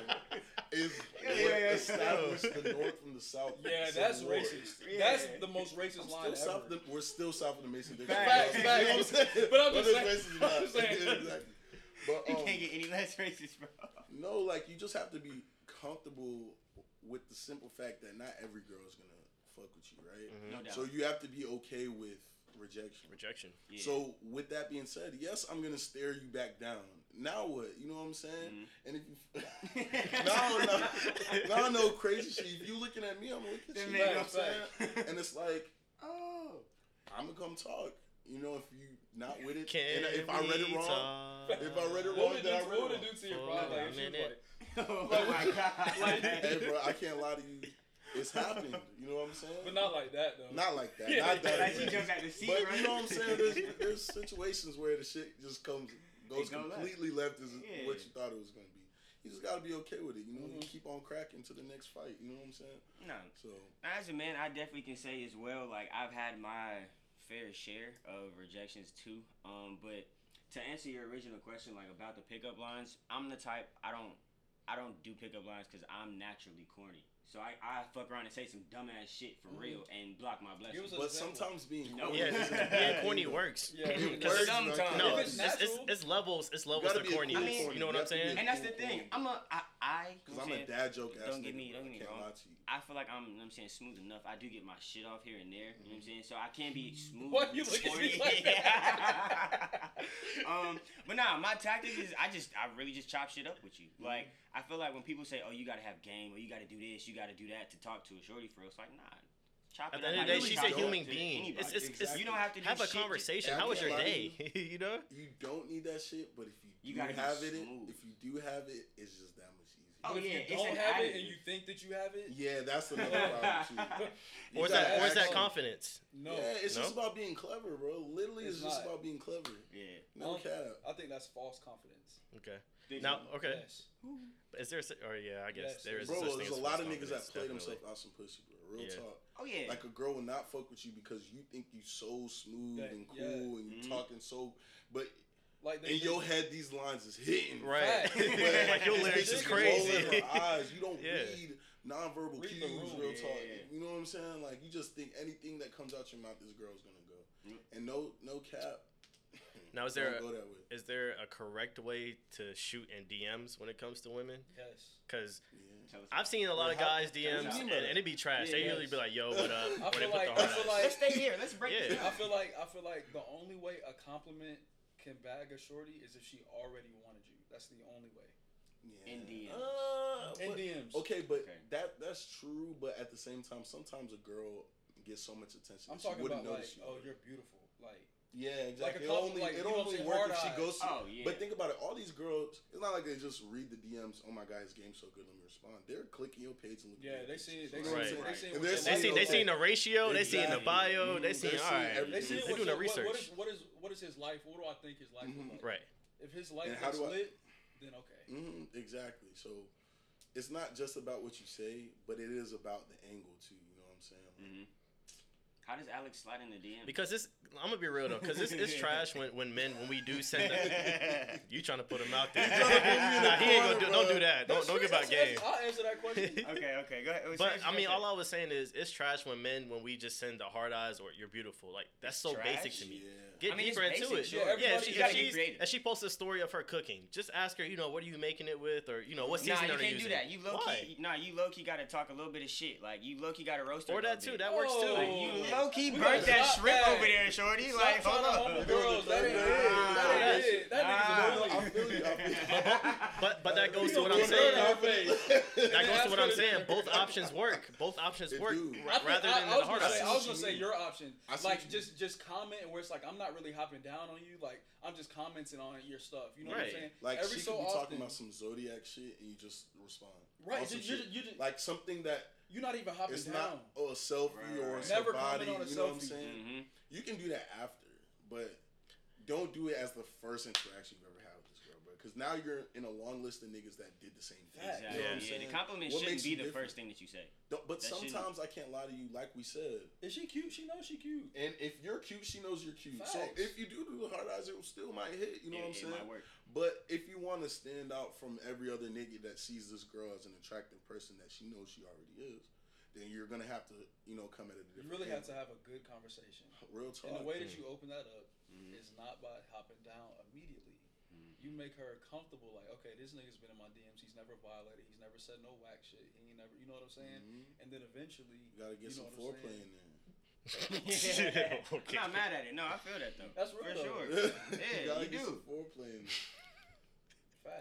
is Yeah, what yeah, yeah. the North from the South. yeah, Civil that's War. racist. Yeah. That's the most racist I'm line still ever. the, we're still south of the Mason Dixon. Facts, line. facts. You know what I'm saying? But I'm just Whether saying- it's racist or I'm just saying. Exactly. But You um, can't get any less racist, bro. No, like you just have to be comfortable with the simple fact that not every girl is gonna fuck with you, right? Mhm. No doubt. So you have to be okay with rejection. rejection. Yeah. So with that being said, yes, I'm gonna stare you back down. Now what? You know what I'm saying? Mhm. And if you no, no, no, no crazy shit. If you looking at me, I'm looking at That you. You know what I'm saying? And it's like, oh, I'm gonna come talk. You know, if you not with it, Can and if I read it wrong, talk if I read it wrong, then I read what would it it do to your For pride? a Like, if she was minute. like, oh my god. Like- hey, bro, I can't lie to you. It's happened. You know what I'm saying? but not like that though. Not like that. Yeah. Not that. like she jumped out the seat, But right? you know what I'm saying? There's, there's situations where the shit just comes goes It go left. completely left as Yeah. what you thought it was gonna be. You just gotta be okay with it. You know, Mhm. you keep on cracking to the next fight. You know what I'm saying? No. So As a man, I definitely can say as well. Like I've had my fair share of rejections too. Um, but to answer your original question, like about the pickup lines, I'm the type I don't I don't do pickup lines because I'm naturally corny. So I, I fuck around and say some dumbass shit for Mhm. real and block my blessings. Give us a- but example. sometimes being No. corny Yeah, isn't yeah, corny works. Yeah, It because works, sometimes- man. No, it's, it's it's, it's, natural- it's levels. It's levels gotta to be a corny. I mean- you know what I'm have to be saying? and that's the thing. I'm a I I Because I'm a dad joke ass Don't get me- bro. don't I get me wrong. you. I feel like I'm, I'm saying smooth enough. I do get my shit off here and there. You know what I'm saying? So I can't be smooth. Why you look at me like um, but nah, my tactic is I just I really just chop shit up with you. Like I feel like when people say, "Oh, you gotta have game," or "You gotta do this," "You gotta do that" to talk to a shorty for, it's like nah. Chop At it the up end of the day, she's a human being. anybody. It's, it's, it's, Exactly. you don't have to do have a shit to- conversation. How was your day? you know? You don't need that shit, but if you, You do gotta have it, smooth. if you do have it, it's just that much easier. Oh, But if yeah, you don't an have it and you think that you have it, Yeah, that's another problem too. You Or is that or is that confidence? no. Yeah, it's just about being clever, bro. Literally, it's, It's just about being clever. Yeah. No cap. I think that's false confidence. Okay. Did Now, you? okay. Yes. Is there? a- Or yeah, I guess Yes, there is. Bro, such there's a lot of niggas that play themselves out some pussy, bro. Real Yeah. talk. Oh yeah. Like a girl will not fuck with you because you think you so smooth Yeah, and cool yeah. and you Mhm. talking so, but Like they, in they- your head, these lines is hitting. Right. Fact. But like your lyrics bitch is is crazy. rolling her eyes. You don't Yeah. read nonverbal Read cues, room. real Yeah, talk. yeah, yeah. You know what I'm saying? Like you just think anything that comes out your mouth, this girl's gonna go. Yep. And no, no cap. Now, is there don't a- go that way? Is there a correct way to shoot in DMs when it comes to women? yes. Because Yeah. I've seen a lot of guys what DMs and, by that? and it be trash. Yeah, they yes. usually be like, "Yo, what up?" I they feel put like- the I hard feel like- Let's stay here. Let's break Yeah. this I feel like I feel like the only way a compliment can bag a shorty is if she already wanted you. That's the only way. Yeah. In DMs. Uh, In but- DMs. Okay, but Okay. that that's true. But at the same time, sometimes a girl gets so much attention. I'm that she talking wouldn't about like, you oh, you're beautiful. Like, Yeah, Like a exactly. it only like, it you know what I'm only saying, work hard if she goes. To, Oh, yeah. But think about it. All these girls, it's not like they just read the DMs. Oh my god, his game's so good. Let me respond. They're clicking your page and looking. yeah, they see, they You see, know Right. they see And they're you're They seeing see they seen the ratio. They seen the bio. They Mhm. They're all seeing right. everything. They see They're doing the research. What is, what is what is his life? What do I think his life Mhm. is like? Right. If his life And how is do I- lit, then okay. hmm exactly. So it's not just about what you say, but it is about the angle too. You know what I'm saying? Like. How does Alex slide in the DM? Because it's, I'm gonna be real though, because it's, it's trash when, when men when we do send them. You trying to put him out there? You trying to put me in the nah, he ain't gonna corner, do. Don't do that. Don't don't give out game. I'll answer that question. okay, okay, go ahead. But I mean, all I was saying is it's trash when men when we just send the hard eyes or you're beautiful. Like that's so Trash? basic to me. yeah. Get I mean, deeper into basic, it. sure. Yeah, Yeah, if, she, if, she's, if she posts a story of her cooking, just ask her, you know, what are you making it with, or you know, what Nah, seasoning you are you can't do that. You low Why? key, nah, you low key got to talk a little bit of shit. Like you low key got to roast her. Or that too. bit. That works too. Like, you low key burnt that shrimp that. over there, shorty. Stop like, hold to up. humble You're doing girls. That ain't it. That ain't it. That nigga's a I feel you. I feel you. But but that goes to what I'm saying. her in our face. That goes to what I'm saying. Both options work. Both options work do. ra- think- rather I, than I the hard gonna say. I was what gonna say mean. your option. Like just just comment where it's like I'm not really hopping down on you. Like I'm just commenting on your stuff. You know what I'm saying? Like Every she so could be often, talking about some zodiac shit and you just respond. right? On some Just, you're, you're, like something that you're not even hopping it's down. not oh, a selfie Right, or right. it's Never her body. on a you know what I'm selfie. saying? Mhm. You can do that after, but don't do it as the first interaction you've ever had with this girl, bro. Because now you're in a long list of niggas that did the same thing. Facts. You Exactly. know what I'm yeah, the compliment What shouldn't be the different? first thing that you say. Don't- but that shouldn't- sometimes I can't lie to you, like we said. Is she cute? She knows she cute. And if you're cute, she knows you're cute. So if you do do the hard eyes, it still might hit. You know it, what I'm it saying? might work. But if you want to stand out from every other nigga that sees this girl as an attractive person that she knows she already is, then you're gonna have to, you know, come at it. a You different really have to have a good conversation. real talk. And the way that you open that up Mhm. is not by hopping down immediately. You make her comfortable, like, okay, this nigga's been in my DMs. He's never violated. He's never said no whack shit. He ain't never, you know what I'm saying? Mhm. And then eventually, You gotta get you know some what I'm foreplay saying? in there. Okay. I'm not mad at it. No, I feel that though. That's real For though. sure. Yeah, you gotta you get do. some foreplay in there.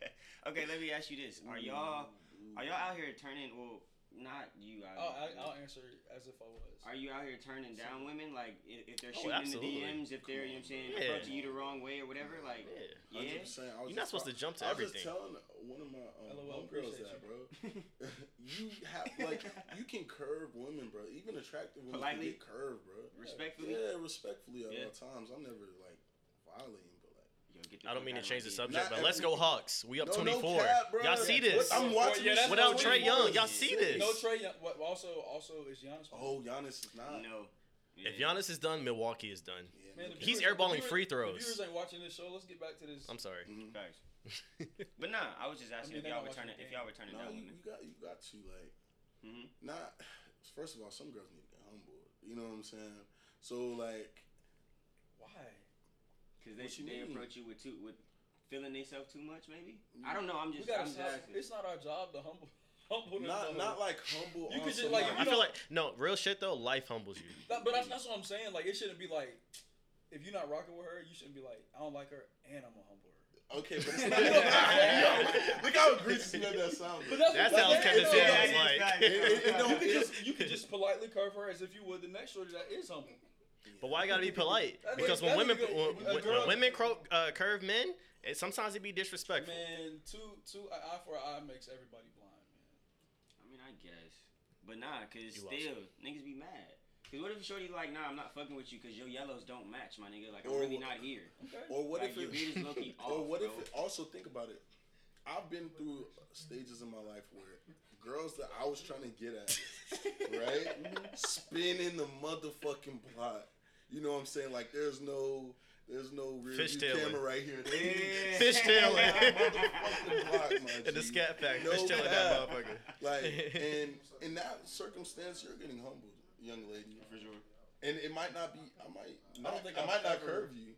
Okay, let me ask you this: Are y'all are y'all out here turning? Well, not you. Out I'll, here, I'll answer as if I was. Are you out here turning down women? Like if, if they're Oh, shooting in the DMs, if they're you know what I'm saying Yeah. approaching you the wrong way or whatever? Like Yeah. yeah. 100%. I was You're not just supposed to jump to everything. I was everything. just telling one of my um, LOL, homegirls appreciate that, you. bro. you have like you can curve women, bro. Even attractive women Politely? can get curved, bro. Respectfully. Yeah, respectfully at Yeah. all times. I'm never like violating, but like. Yo, get I don't mean to change the subject, Not but let's go Hawks. We up No, no 24. cap, bro. Y'all see What- this? I'm watching Yeah, this that's Without no Trae we Young, was. y'all see this? No Trae. Young- What? Also, also is Giannis. Oh, Giannis is not. DM. No. If Yeah. Giannis is done, Milwaukee is done. Yeah, Man, the He's viewers- the airballing viewers- free The throws. viewers ain't watching this show. Let's get back to this. I'm sorry. Mhm. Facts. But nah, I was just asking mean, if they y'all don't were watch turning the if game. y'all were turning No, down you, women. you got you got to like hmm not. First of all, some girls need to get humble. You know what I'm saying? So like, Why? Because they What you they mean? approach you with too with feeling themselves too much, maybe. Mm. I don't know. I'm We just. gotta I'm stop. It's not our job to humble. Humble not though. not like humble. You on could just, like, like, I feel like no real shit though. Life humbles you. That- but that's, that's what I'm saying. Like it shouldn't be like if you're not rocking with her, you shouldn't be like I don't like her and I'm gonna humble her. Okay, but it's not. Look how egregious you made that sound. But that's That sounds that's- Kevin it- Samuels it- yeah, like. yeah, It, it, it don't. You could just you could just politely curve her as if you would the next shorty that is humble. But why gotta be polite? Because when women when, when, when women cro- uh, curve men, it, sometimes it be disrespectful. Man, two two eye for an eye makes everybody blind, man. I mean, I guess, but nah, cause You still niggas be mad. Cause what if shorty like, nah, I'm not fucking with you, cause your yellows don't match, my nigga. Like I'm really not here. Okay. or what Like, if your it? beard is low-key or off, what if it? Also, think about it. I've been through stages in my life where girls that I was trying to get at, right, spinning the motherfucking plot. You know what I'm saying? Like, there's no, There's no rear Fish view tailing. camera right here. Yeah. Fish tailing. Motherfucking block, my the scat pack. No Fish tailing that motherfucker. Like, and in that circumstance, you're getting humbled, young lady. For sure. And it might not be. I might. Not, I, don't think I I've might not curve you,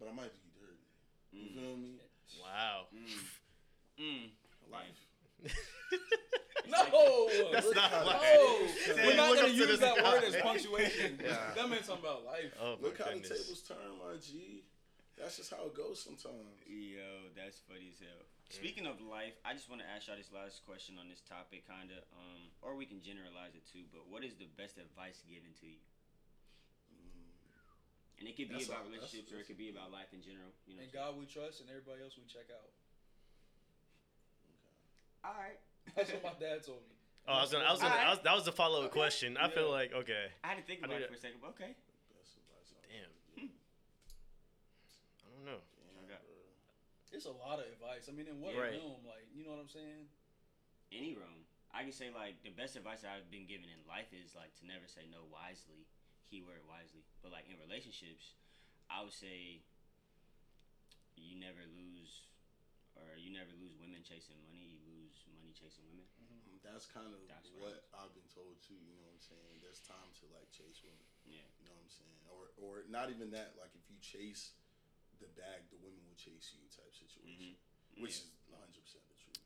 but I might be you dirty. You Mm. feel me? Wow. Mm. Mm. Life. No, That's not how- like. no, When we're not look gonna up to use that sky. word as punctuation. Yeah. That meant something about life. Oh Look how the goodness. tables turn, my G. That's just how it goes sometimes. Yo, that's funny as hell. Speaking of life, I just want to ask y'all this last question on this topic, kind of, um, or we can generalize it too. But what is the best advice given to you? And it could be That's about a- that's- relationships, or it could be about life in general. You know. And God we trust, and everybody else we check out. All right. That's what my dad told me. Oh, I was gonna. I was gonna. I was, that was the follow up Okay. question. I feel like okay. I had to think about it for a second. But okay. Best advice I'll Damn. give. Hmm. I don't know. Damn, It's a lot of advice. I mean, in what Right. realm? Like, you know what I'm saying? Any room. I can say like the best advice I've been given in life is like to never say no wisely. Keyword wisely. But like in relationships, I would say you never lose or you never lose women chasing money, you lose money chasing women. Mm-hmm. That's kind of That's what I've been told too. You know what I'm saying? There's time to like chase women. Yeah. You know what I'm saying? Or or not even that. Like if you chase the bag, the women will chase you type situation, mm-hmm. which is 100 percent the truth.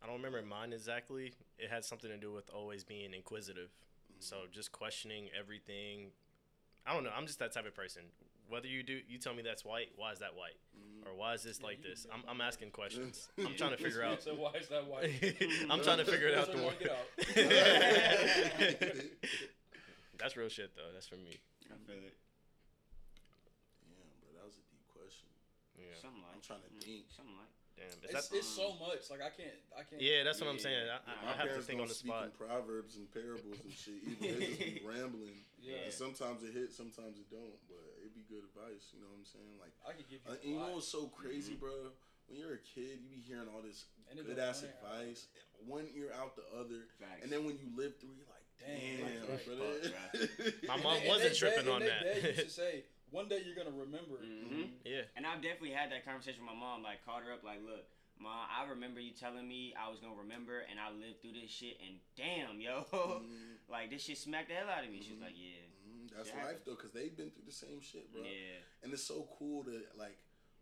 I don't remember mine exactly. It had something to do with always being inquisitive. So mm-hmm. just questioning everything. I don't know. I'm just that type of person. Whether you do, you tell me that's white. Why is that white? Mm-hmm. Or why is this Yeah, like this? I'm, I'm asking questions. I'm trying to figure out. So why is that white? I'm trying to figure it out That's the more. Get out. That's real shit though. That's for me. I feel it. Damn, bro, that was a deep question. Yeah. Something like I'm trying to mm, think. Something like Damn. Is It's, that? it's so much. Like I can't. I can't. Yeah, that's what I'm saying. I, I, My I have to parents think don't on the speak spot. in proverbs and parables and shit. Either they just be rambling. Yeah. And sometimes it hits, sometimes it don't. But it'd good advice. You know what I'm saying? Like, I could give you. uh, and you know lot. what's so crazy, bro? When you're a kid, you be hearing all this good ass one ear out. advice, one ear out the other, facts. and then when you live through, you're like, damn, like, brother. My And mom they- and wasn't they tripping dad- on and that. They dad used to say, "One day you're gonna remember." Mhm. Yeah. And I've definitely had that conversation with my mom. Like, called her up, like, look, mom, I remember you telling me I was gonna remember, and I lived through this shit, and damn, yo, Mhm, like this shit smacked the hell out of me. She's Mhm. like, yeah. That's Yeah. life though, cause they've been through the same shit, bro. yeah, And it's so cool to like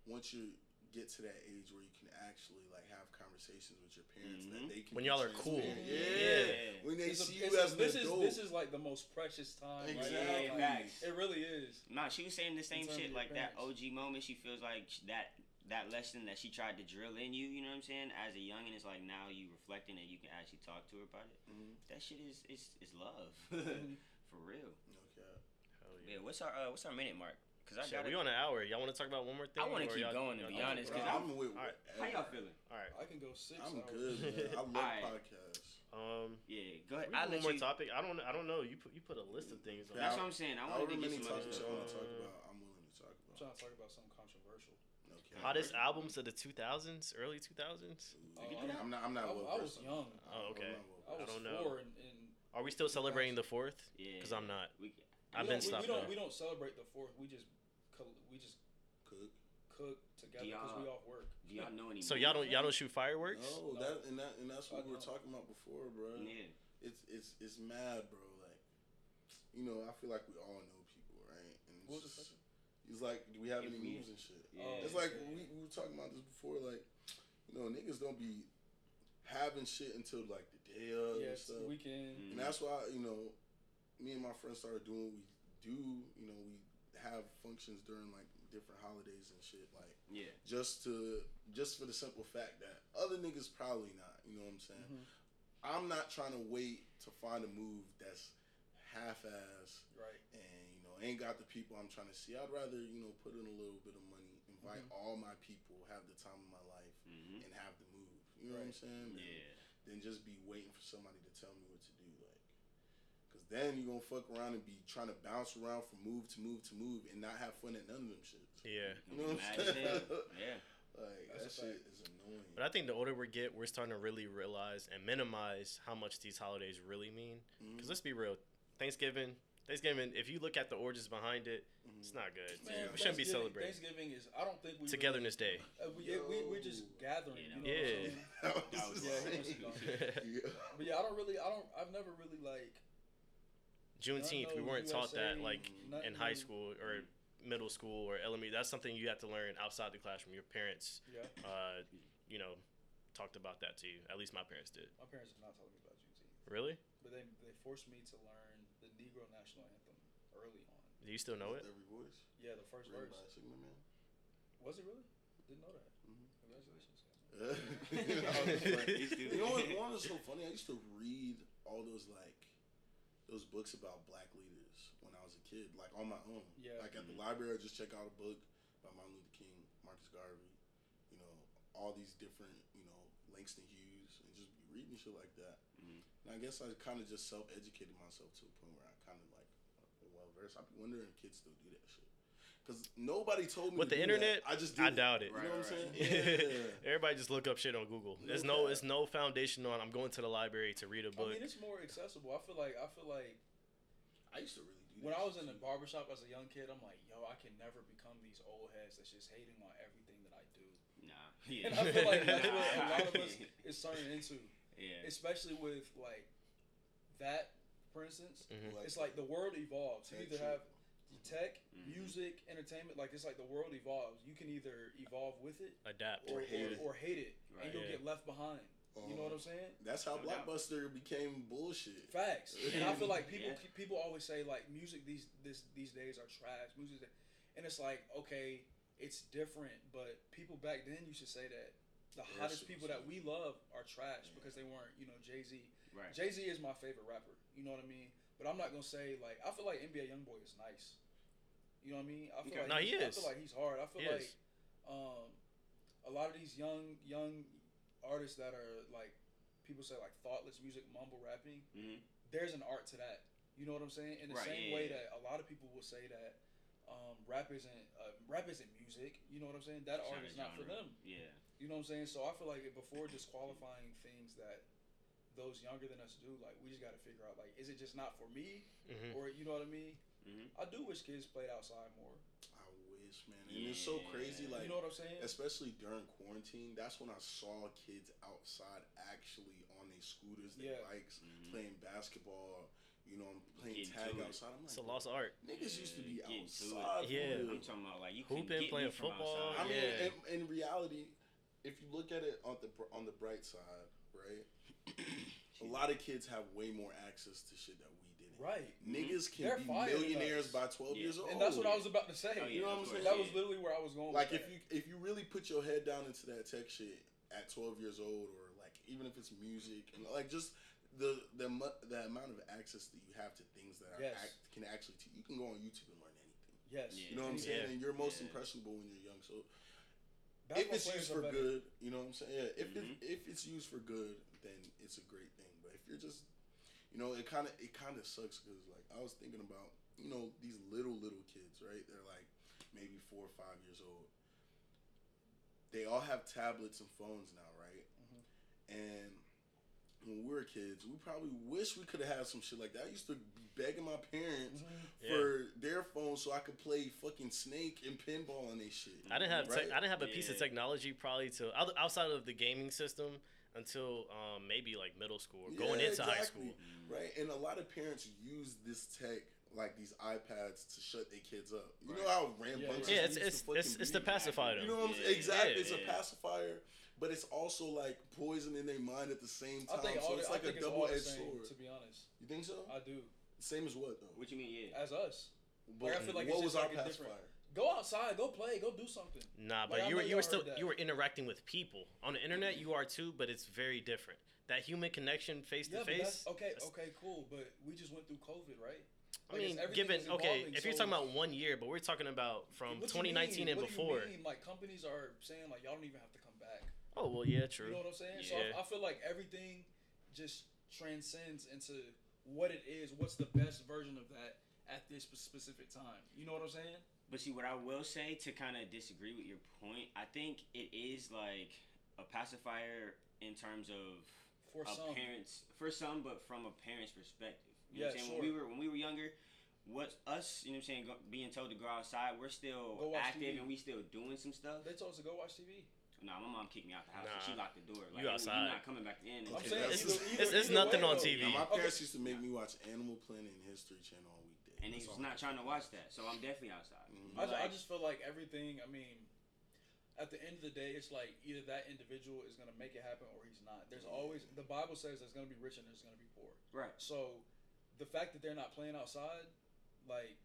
once you get to that age where you can actually like have conversations with your parents Mhm. that they can When y'all are cool. transparent. Yeah. Yeah. When they It's a- see it's you as an this is adult. this is like the most precious time. right now. Exactly. Like, It really is. Nah, she was saying the same shit. your Like that. OG moment, she feels like that that lesson that she tried to drill in you. You know what I'm saying? As a young, and it's like now you reflecting and you can actually talk to her about it. Mhm. That shit is is is love Mhm. for real. No cap. Hell Yeah. What's our uh, what's our minute mark? Cause I Shit, got we on an hour. Y'all want to talk about one more thing? I wanna keep y'all- going, to y'all- be honest, Bro, 'cause I'm with Alright. How y'all feeling? All right. I can go 6 I'm hours. good, man. I love Alright. podcasts. Um, Yeah. Go ahead. we I'll do let one more you. topic. I don't. I don't know. You put you put a list of things. On That's what I'm saying. I However wanted to get some other topics stuff. y'all want to talk Uh, about, I'm willing to talk I'm about. trying to talk about something controversial. No cap. Hottest albums of the 2000s, early 2000s. Oh, I'm. I'm not. I'm not. I, well I was young. Oh, okay. I'm I was don't know. four, and, and Are we still celebrating the fourth? Yeah. Because I'm not. We, I've we been don't, we, stopped. we don't though. we don't celebrate the fourth. We just we just Cook. cook together because y'all- we off work. do y'all know any? So y'all don't y'all don't shoot fireworks? No, No. that and that and that's what I we were don't. talking about before, bro. Yeah. It's it's it's mad, bro. Like, you know, I feel like we all know people, right? And it's, What just- it's like, do we have any Yeah. moves and shit? Yeah. It's like we, we were talking about this before. Like, you know, niggas don't be having shit until like the day of Yeah, and stuff. weekend. Mm. And that's why you know, me and my friends started doing what we do. You know, we have functions during like different holidays and shit. Like Yeah. just to just for the simple fact that other niggas probably not. You know what I'm saying? Mhm. I'm not trying to wait to find a move that's half-ass Right. and you know ain't got the people I'm trying to see. I'd rather you know put in a little bit of money, invite Mhm. all my people, have the time of my life, Mm-hmm. and have the move. You know what I'm Right. saying? Yeah. Than just be waiting for somebody to tell me what to do. Like, cause then you're gonna fuck around and be trying to bounce around from move to move to move and not have fun at none of them shits. Yeah. You know what I'm saying? Yeah. Like That's that a shit is annoying. But I think the older we get, we're starting to really realize and minimize how much these holidays really mean. Because let's be real, Thanksgiving, Thanksgiving, if you look at the origins behind it, it's not good. Man, we shouldn't be celebrating. Thanksgiving is. I don't think we Togetherness Day. Uh, we, it, we we're just Yo. gathering. Yeah, you know Yeah. What I'm? That was That was- Yeah, he insane. was dumb. Yeah. But yeah, I don't really. I don't. I've never really like. Juneteenth, we weren't taught that like nothing in high school or middle school or elementary. That's something you have to learn outside the classroom. Your parents, Yeah, uh, you know, talked about that to you. At least my parents did. my parents have not told me about Juneteenth, Really? but they they forced me to learn the Negro national anthem early on. Do you still know it? Every voice. Yeah, the first Written verse. by Sigma Man. Was it really? Didn't know that. Mhm. Congratulations. He's stupid. you know what? One is so funny. I used to read all those like those books about black leaders when I was a kid, like on my own. Yeah. Like at the Mhm. library, I just check out a book by Martin Luther King, Marcus Garvey, you know, all these different, you know, Langston Hughes, and just be reading shit like that. Mhm. And I guess I kind of just self educated myself to a point where I kind of like well versed. I be wondering if kids still do that shit. Cause nobody told me With to the do that. internet, I just I did it. doubt it. You know what I'm saying? Yeah. Everybody just look up shit on Google. There's No no, it's no foundation on. I'm going to the library to read a book. I mean, it's more accessible. I feel like I feel like I used to really do. when that I was shit in the too. barbershop as a young kid, I'm like, yo, I can never become these old heads that's just hating on everything that I do. Nah. Yeah. And I feel like that's what a lot of us is turning into, Yeah. especially with like that, for instance. Mhm. It's like the world evolves. You either have tech, Mhm. music, entertainment. Like it's like the world evolves. You can either evolve with it Adapt. or, Or hate or, it. or hate it, Right. and you'll Yeah. get left behind. You know what I'm saying? That's how No doubt. Blockbuster became bullshit. Facts. And I feel like people Yeah. people always say like music these this these days are trash. Music, and it's like okay, it's different, but people back then used to say that the Yeah, hottest people that we love are trash Yeah. because they weren't you know Jay Z. Right. Jay Z is my favorite rapper. You know what I mean? But I'm not gonna say like I feel like NBA YoungBoy is nice. You know what I mean? I feel like No, he he's- is. I feel like he's hard. I feel He like um, a lot of these young young artists that are like people say like thoughtless music, mumble rapping. Mhm. There's an art to that. You know what I'm saying? In the Right, same yeah, way yeah. that a lot of people will say that um, rap isn't uh, rap isn't music. You know what I'm saying? That It's art is not for them. Yeah. You know what I'm saying? So I feel like before disqualifying things that those younger than us do, like we just got to figure out like is it just not for me Mhm. or you know what I mean? Mhm. I do wish kids played outside more. I wish, man. And it's so crazy, like you know what I'm saying? especially during quarantine. That's when I saw kids outside actually on their scooters, their Yeah. bikes, Mhm. playing basketball. You know, I'm playing Getting tag outside. I'm like, It's like, a lost art. niggas used to be Yeah, getting to outside. for Yeah. I'm talking about like you can Hooping, get playing me from football, I mean, Yeah. in, in reality, if you look at it on the on the bright side, right? A lot of kids have way more access to shit that we didn't. Right. Niggas can They're be millionaires by 12 Yeah. years old. And that's what I was about to say. Oh, yeah, You know what I'm saying? That was literally where I was going. like with if that. you if you really put your head down into that tech shit at 12 years old or like even if it's music and like just the the the amount of access that you have to things that are Yes. act, can actually te- you can go on YouTube and learn anything. yes, Yeah. You know what I'm saying? Yeah. And you're most Yeah. impressionable when you're young. So Basketball if it's used for better. good, you know what I'm saying? Yeah, if Mhm. it, if it's used for good, then it's a great thing. But if you're just, you know, it kind of it kind of sucks because like I was thinking about, you know, these little little kids, right? They're like maybe four or five years old. They all have tablets and phones now, right? Mhm. And when we were kids, we probably wish we could have had some shit like that. I used to be begging my parents Mhm. for their phone so I could play fucking Snake and pinball and they shit. I didn't have Right? tech I didn't have a piece of technology probably to outside of the gaming system until um, maybe like middle school, or going Yeah, into high school. Right, and a lot of parents use this tech, like these iPads, to shut their kids up. You know how rambunctious Yeah, Yeah, it's it's to fucking it's, it's be? to pacify You know what I'm Yeah, saying? Exactly, yeah, it's a pacifier, but it's also like poison in their mind at the same time. I time. think all so the- it's I like a think it's double edged sword. To be honest, You think so? I do. Same as what though? What you mean? Yeah. As us, But I feel like what it's was just our like pacifier? Go outside, go play, go do something. Nah, but I you were you were still that. you were interacting with people on the internet. You are too, but it's very different. That human connection, face to face. okay. Okay, cool. But we just went through COVID, right? I mean, given okay, if you're talking about one year, but we're talking about from 2019 mean? and What do you before. mean? Like companies are saying like y'all don't even have to come back. Oh well, yeah, true. You know what I'm saying? So Yeah. I, I feel like everything just transcends into what it is. What's the best version of that at this specific time? You know what I'm saying? But see, what I will say to kind of disagree with your point, I think it is like a pacifier in terms of For a some, parents for some, but from a parent's perspective. You Yeah, know what I'm saying? When we were when we were younger, what us, you know what I'm saying, go, being told to go outside, we're still active TV. and we still doing some stuff. They told us to go watch TV. Nah, my mom kicked me out of the house. and Nah. she locked the door. Like, You "Hey, outside. You're not coming back in. I'm saying that's- either, it's- either, it's either nothing way, on though. TV. Now, my Okay. parents used to make me watch Animal Planet and History Channel on weekdays. And That's he was all. not trying to watch that, so I'm definitely outside. Mhm. I, ju- I just feel like everything. I mean, at the end of the day, it's like either that individual is gonna make it happen or he's not. There's always the Bible says there's gonna be rich and there's gonna be poor. Right. So, the fact that they're not playing outside, like,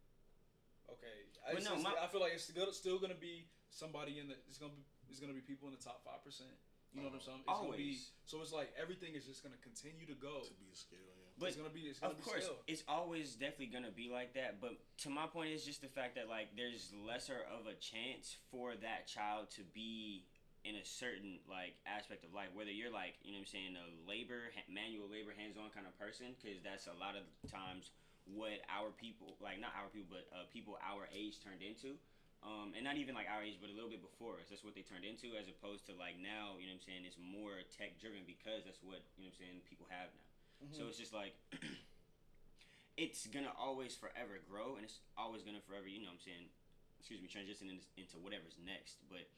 okay, I, But it's no, my- I feel like it's still, still gonna be somebody in the. It's gonna be. It's gonna be people in the top five percent. You know what I'm saying? It's Gonna be, Always. so it's like everything is just gonna continue to go. to be a scale, yeah. But it's gonna be. It's gonna Of be course, scale. it's always definitely gonna be like that. But to my point, is just the fact that like there's lesser of a chance for that child to be in a certain like aspect of life. Whether you're like you know what I'm saying a labor, manual labor, hands-on kind of person, because that's a lot of times what our people like not our people, but uh, people our age turned into. Um, and not even like our age, but a little bit before us. That's what they turned into, as opposed to like now, you know what I'm saying? It's more tech driven because that's what you know what I'm saying people have now. So it's just like it's gonna always forever grow, and it's always gonna forever, you know, what I'm saying, excuse me, transition into, into whatever's next. But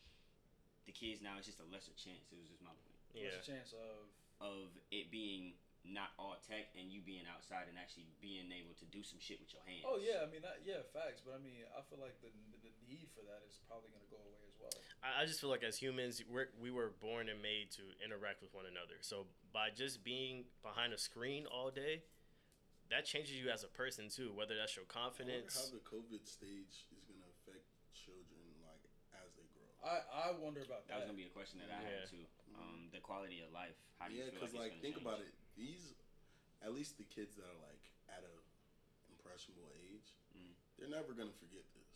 the kids now, it's just a lesser chance. It was just my point Yeah. What's the chance of? of it being not all tech and you being outside and actually being able to do some shit with your hands. Oh yeah, I mean that, yeah, facts. But I mean, I feel like the the need for that is probably gonna go away as well. I I just feel like as humans, we're, we were born and made to interact with one another. So by just being behind a screen all day, that changes you as a person too. Whether that's your confidence. how the COVID stage is gonna affect children like as they grow. I I wonder about That that. was gonna be a question that I Yeah. had too. Um, the quality of life. How do you yeah, feel because like, like, it's think gonna about it. These, at least the kids that are like at a impressionable age, Mm. they're never gonna forget this.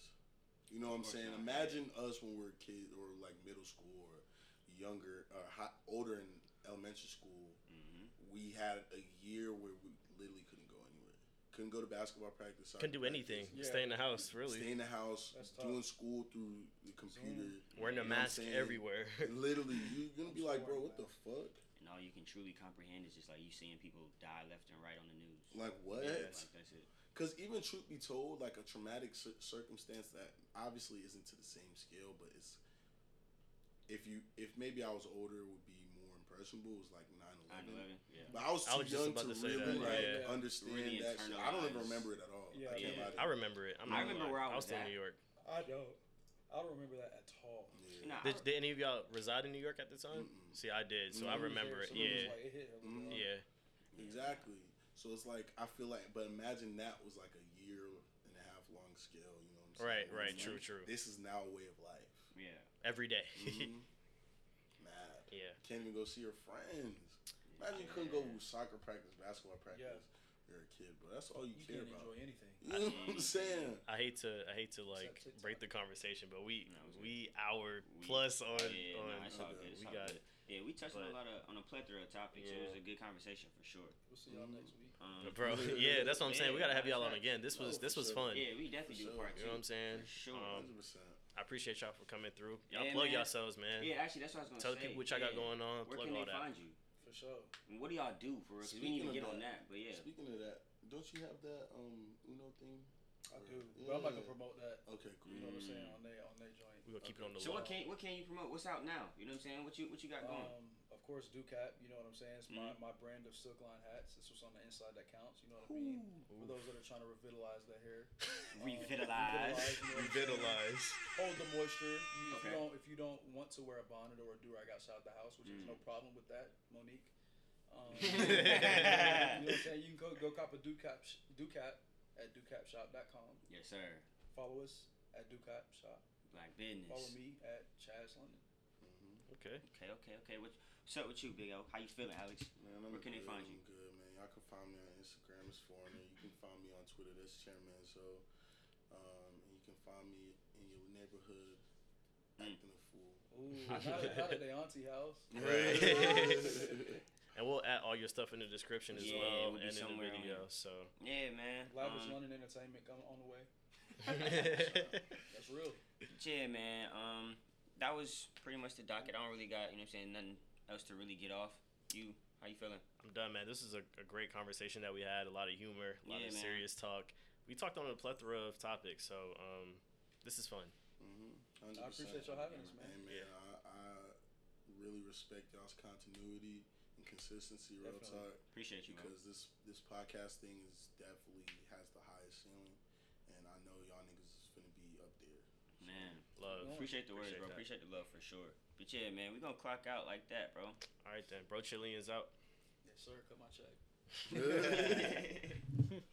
You know what I'm saying? Imagine us when we were kids or like middle school or younger or hot, older in elementary school. Mhm. We had a year where we literally couldn't go anywhere. Couldn't go to basketball practice. soccer Couldn't do practice, anything. Yeah. Stay in the house, really. Stay in the house, That's tough. doing school through the computer. Wearing a You know what I'm mask saying? everywhere. Literally, you're gonna I'm be like, bro, what the fuck? And all you can truly comprehend is just like you seeing people die left and right on the news. Like what? Yeah. Like that's it. Because even truth be told, like a traumatic cir- circumstance that obviously isn't to the same scale, but it's if you if maybe I was older, it would be more impressionable. It was like 9-11. 9/11. Yeah. But I was I too was young to to really that, like yeah. understand Really that. Shit. I don't even remember it at all. Yeah, I can't yeah. lie to I remember it. I'm I remember where I was, I was was still in. New York. I don't. I don't remember that at all. Yeah. Nah, Did, did any of y'all reside in New York at the time? Mm-mm. See, I did, so I Mm. remember it. So it Yeah, like, it hit a little Mhm. hard. yeah. Exactly. So it's like I feel like, but imagine that was like a year and a half long scale. You know what I'm saying? Right, right. it's True, like, true. This is now a way of life. yeah. Every day. Mhm. Mad. yeah. Can't even go see your friends. Imagine you couldn't go soccer practice, basketball practice. Yeah. You're a kid, bro. That's all you, You care can't about. enjoy anything. You know what I'm saying? I hate to I hate to like break the conversation, but we No, it's we hour We- plus on yeah, on nah, it's good. We got good. Yeah, we touched on a lot of on a plethora of topics. It was a good conversation for sure. We'll see y'all next week. Um, bro. Yeah, that's what I'm saying. We gotta have y'all on again. This was this was fun. Yeah, we definitely For do sure. part two. You know what I'm saying? For sure. Um, 100%. I appreciate y'all for coming through. Y'all Yeah, plug man. yourselves, man. yeah, actually, that's what I was gonna say. Tell say. the people what y'all got going on. Where Plug can all they that. find you? For sure. And what do y'all do for us? We Speaking need to of get on that, that. But yeah, Speaking of that, don't you have that um Uno thing? I Or- do. But I'm not gonna promote that. Okay, cool. You know what I'm Mm. saying? On their on their joint. We gonna keep it on the So low. what can what can you promote? What's out now? You know what I'm saying? What you what you got going? Um, of course, Ducap. You know what I'm saying? It's my, Mhm. my brand of silk line hats. This was on the inside that counts. You know what I mean? For those that are trying to revitalize their hair. Um, Revitalize. you know what I'm saying? Revitalize. Hold the moisture. You, if Okay. you don't if you don't want to wear a bonnet or a do rag outside the house, which there's Mm. no problem with that, Monique. Um, you know what I'm saying? You can go go cop a Ducap sh- Ducap at ducapshop.com. yes, sir. Follow us at Ducap Shop. Black business. Follow me at Chaz London. hmm Okay. Okay, okay, okay. What, what's up with you, Big O? How you feeling, Alex? Man, I'm Where can they good, find I'm you? good, man. Y'all can find me on Instagram as Foureigner. You can find me on Twitter. That's Chairman. So, um, and you can find me in your neighborhood Mm. acting a fool. Ooh, not, at- not at the auntie house. Right. And we'll add all your stuff in the description as Yeah, it well will and in the video. here. So Yeah, man. Lavish Um, London Entertainment coming on the way. That's real. Yeah, man. Um, that was pretty much the docket. I don't really got, you know what I'm saying, nothing else to really get off. You, how you feeling? I'm done, man. This is a, a great conversation that we had. A lot of humor, a lot Yeah, of man. serious talk. we talked on a plethora of topics, so um, this is fun. Mm-hmm. I appreciate y'all having us, man. And man, I, I really respect y'all's continuity and consistency, real Definitely. talk. Appreciate you, man. Because this this podcast thing is definitely has the highest ceiling, and I know y'all niggas is gonna be up there. Man, Love. Well, appreciate the words, Appreciate bro. that. Appreciate the love for sure. But yeah, man, we gonna clock out like that, bro. All right then, bro. Chilean's out. Yes, sir. Cut my check. Yeah.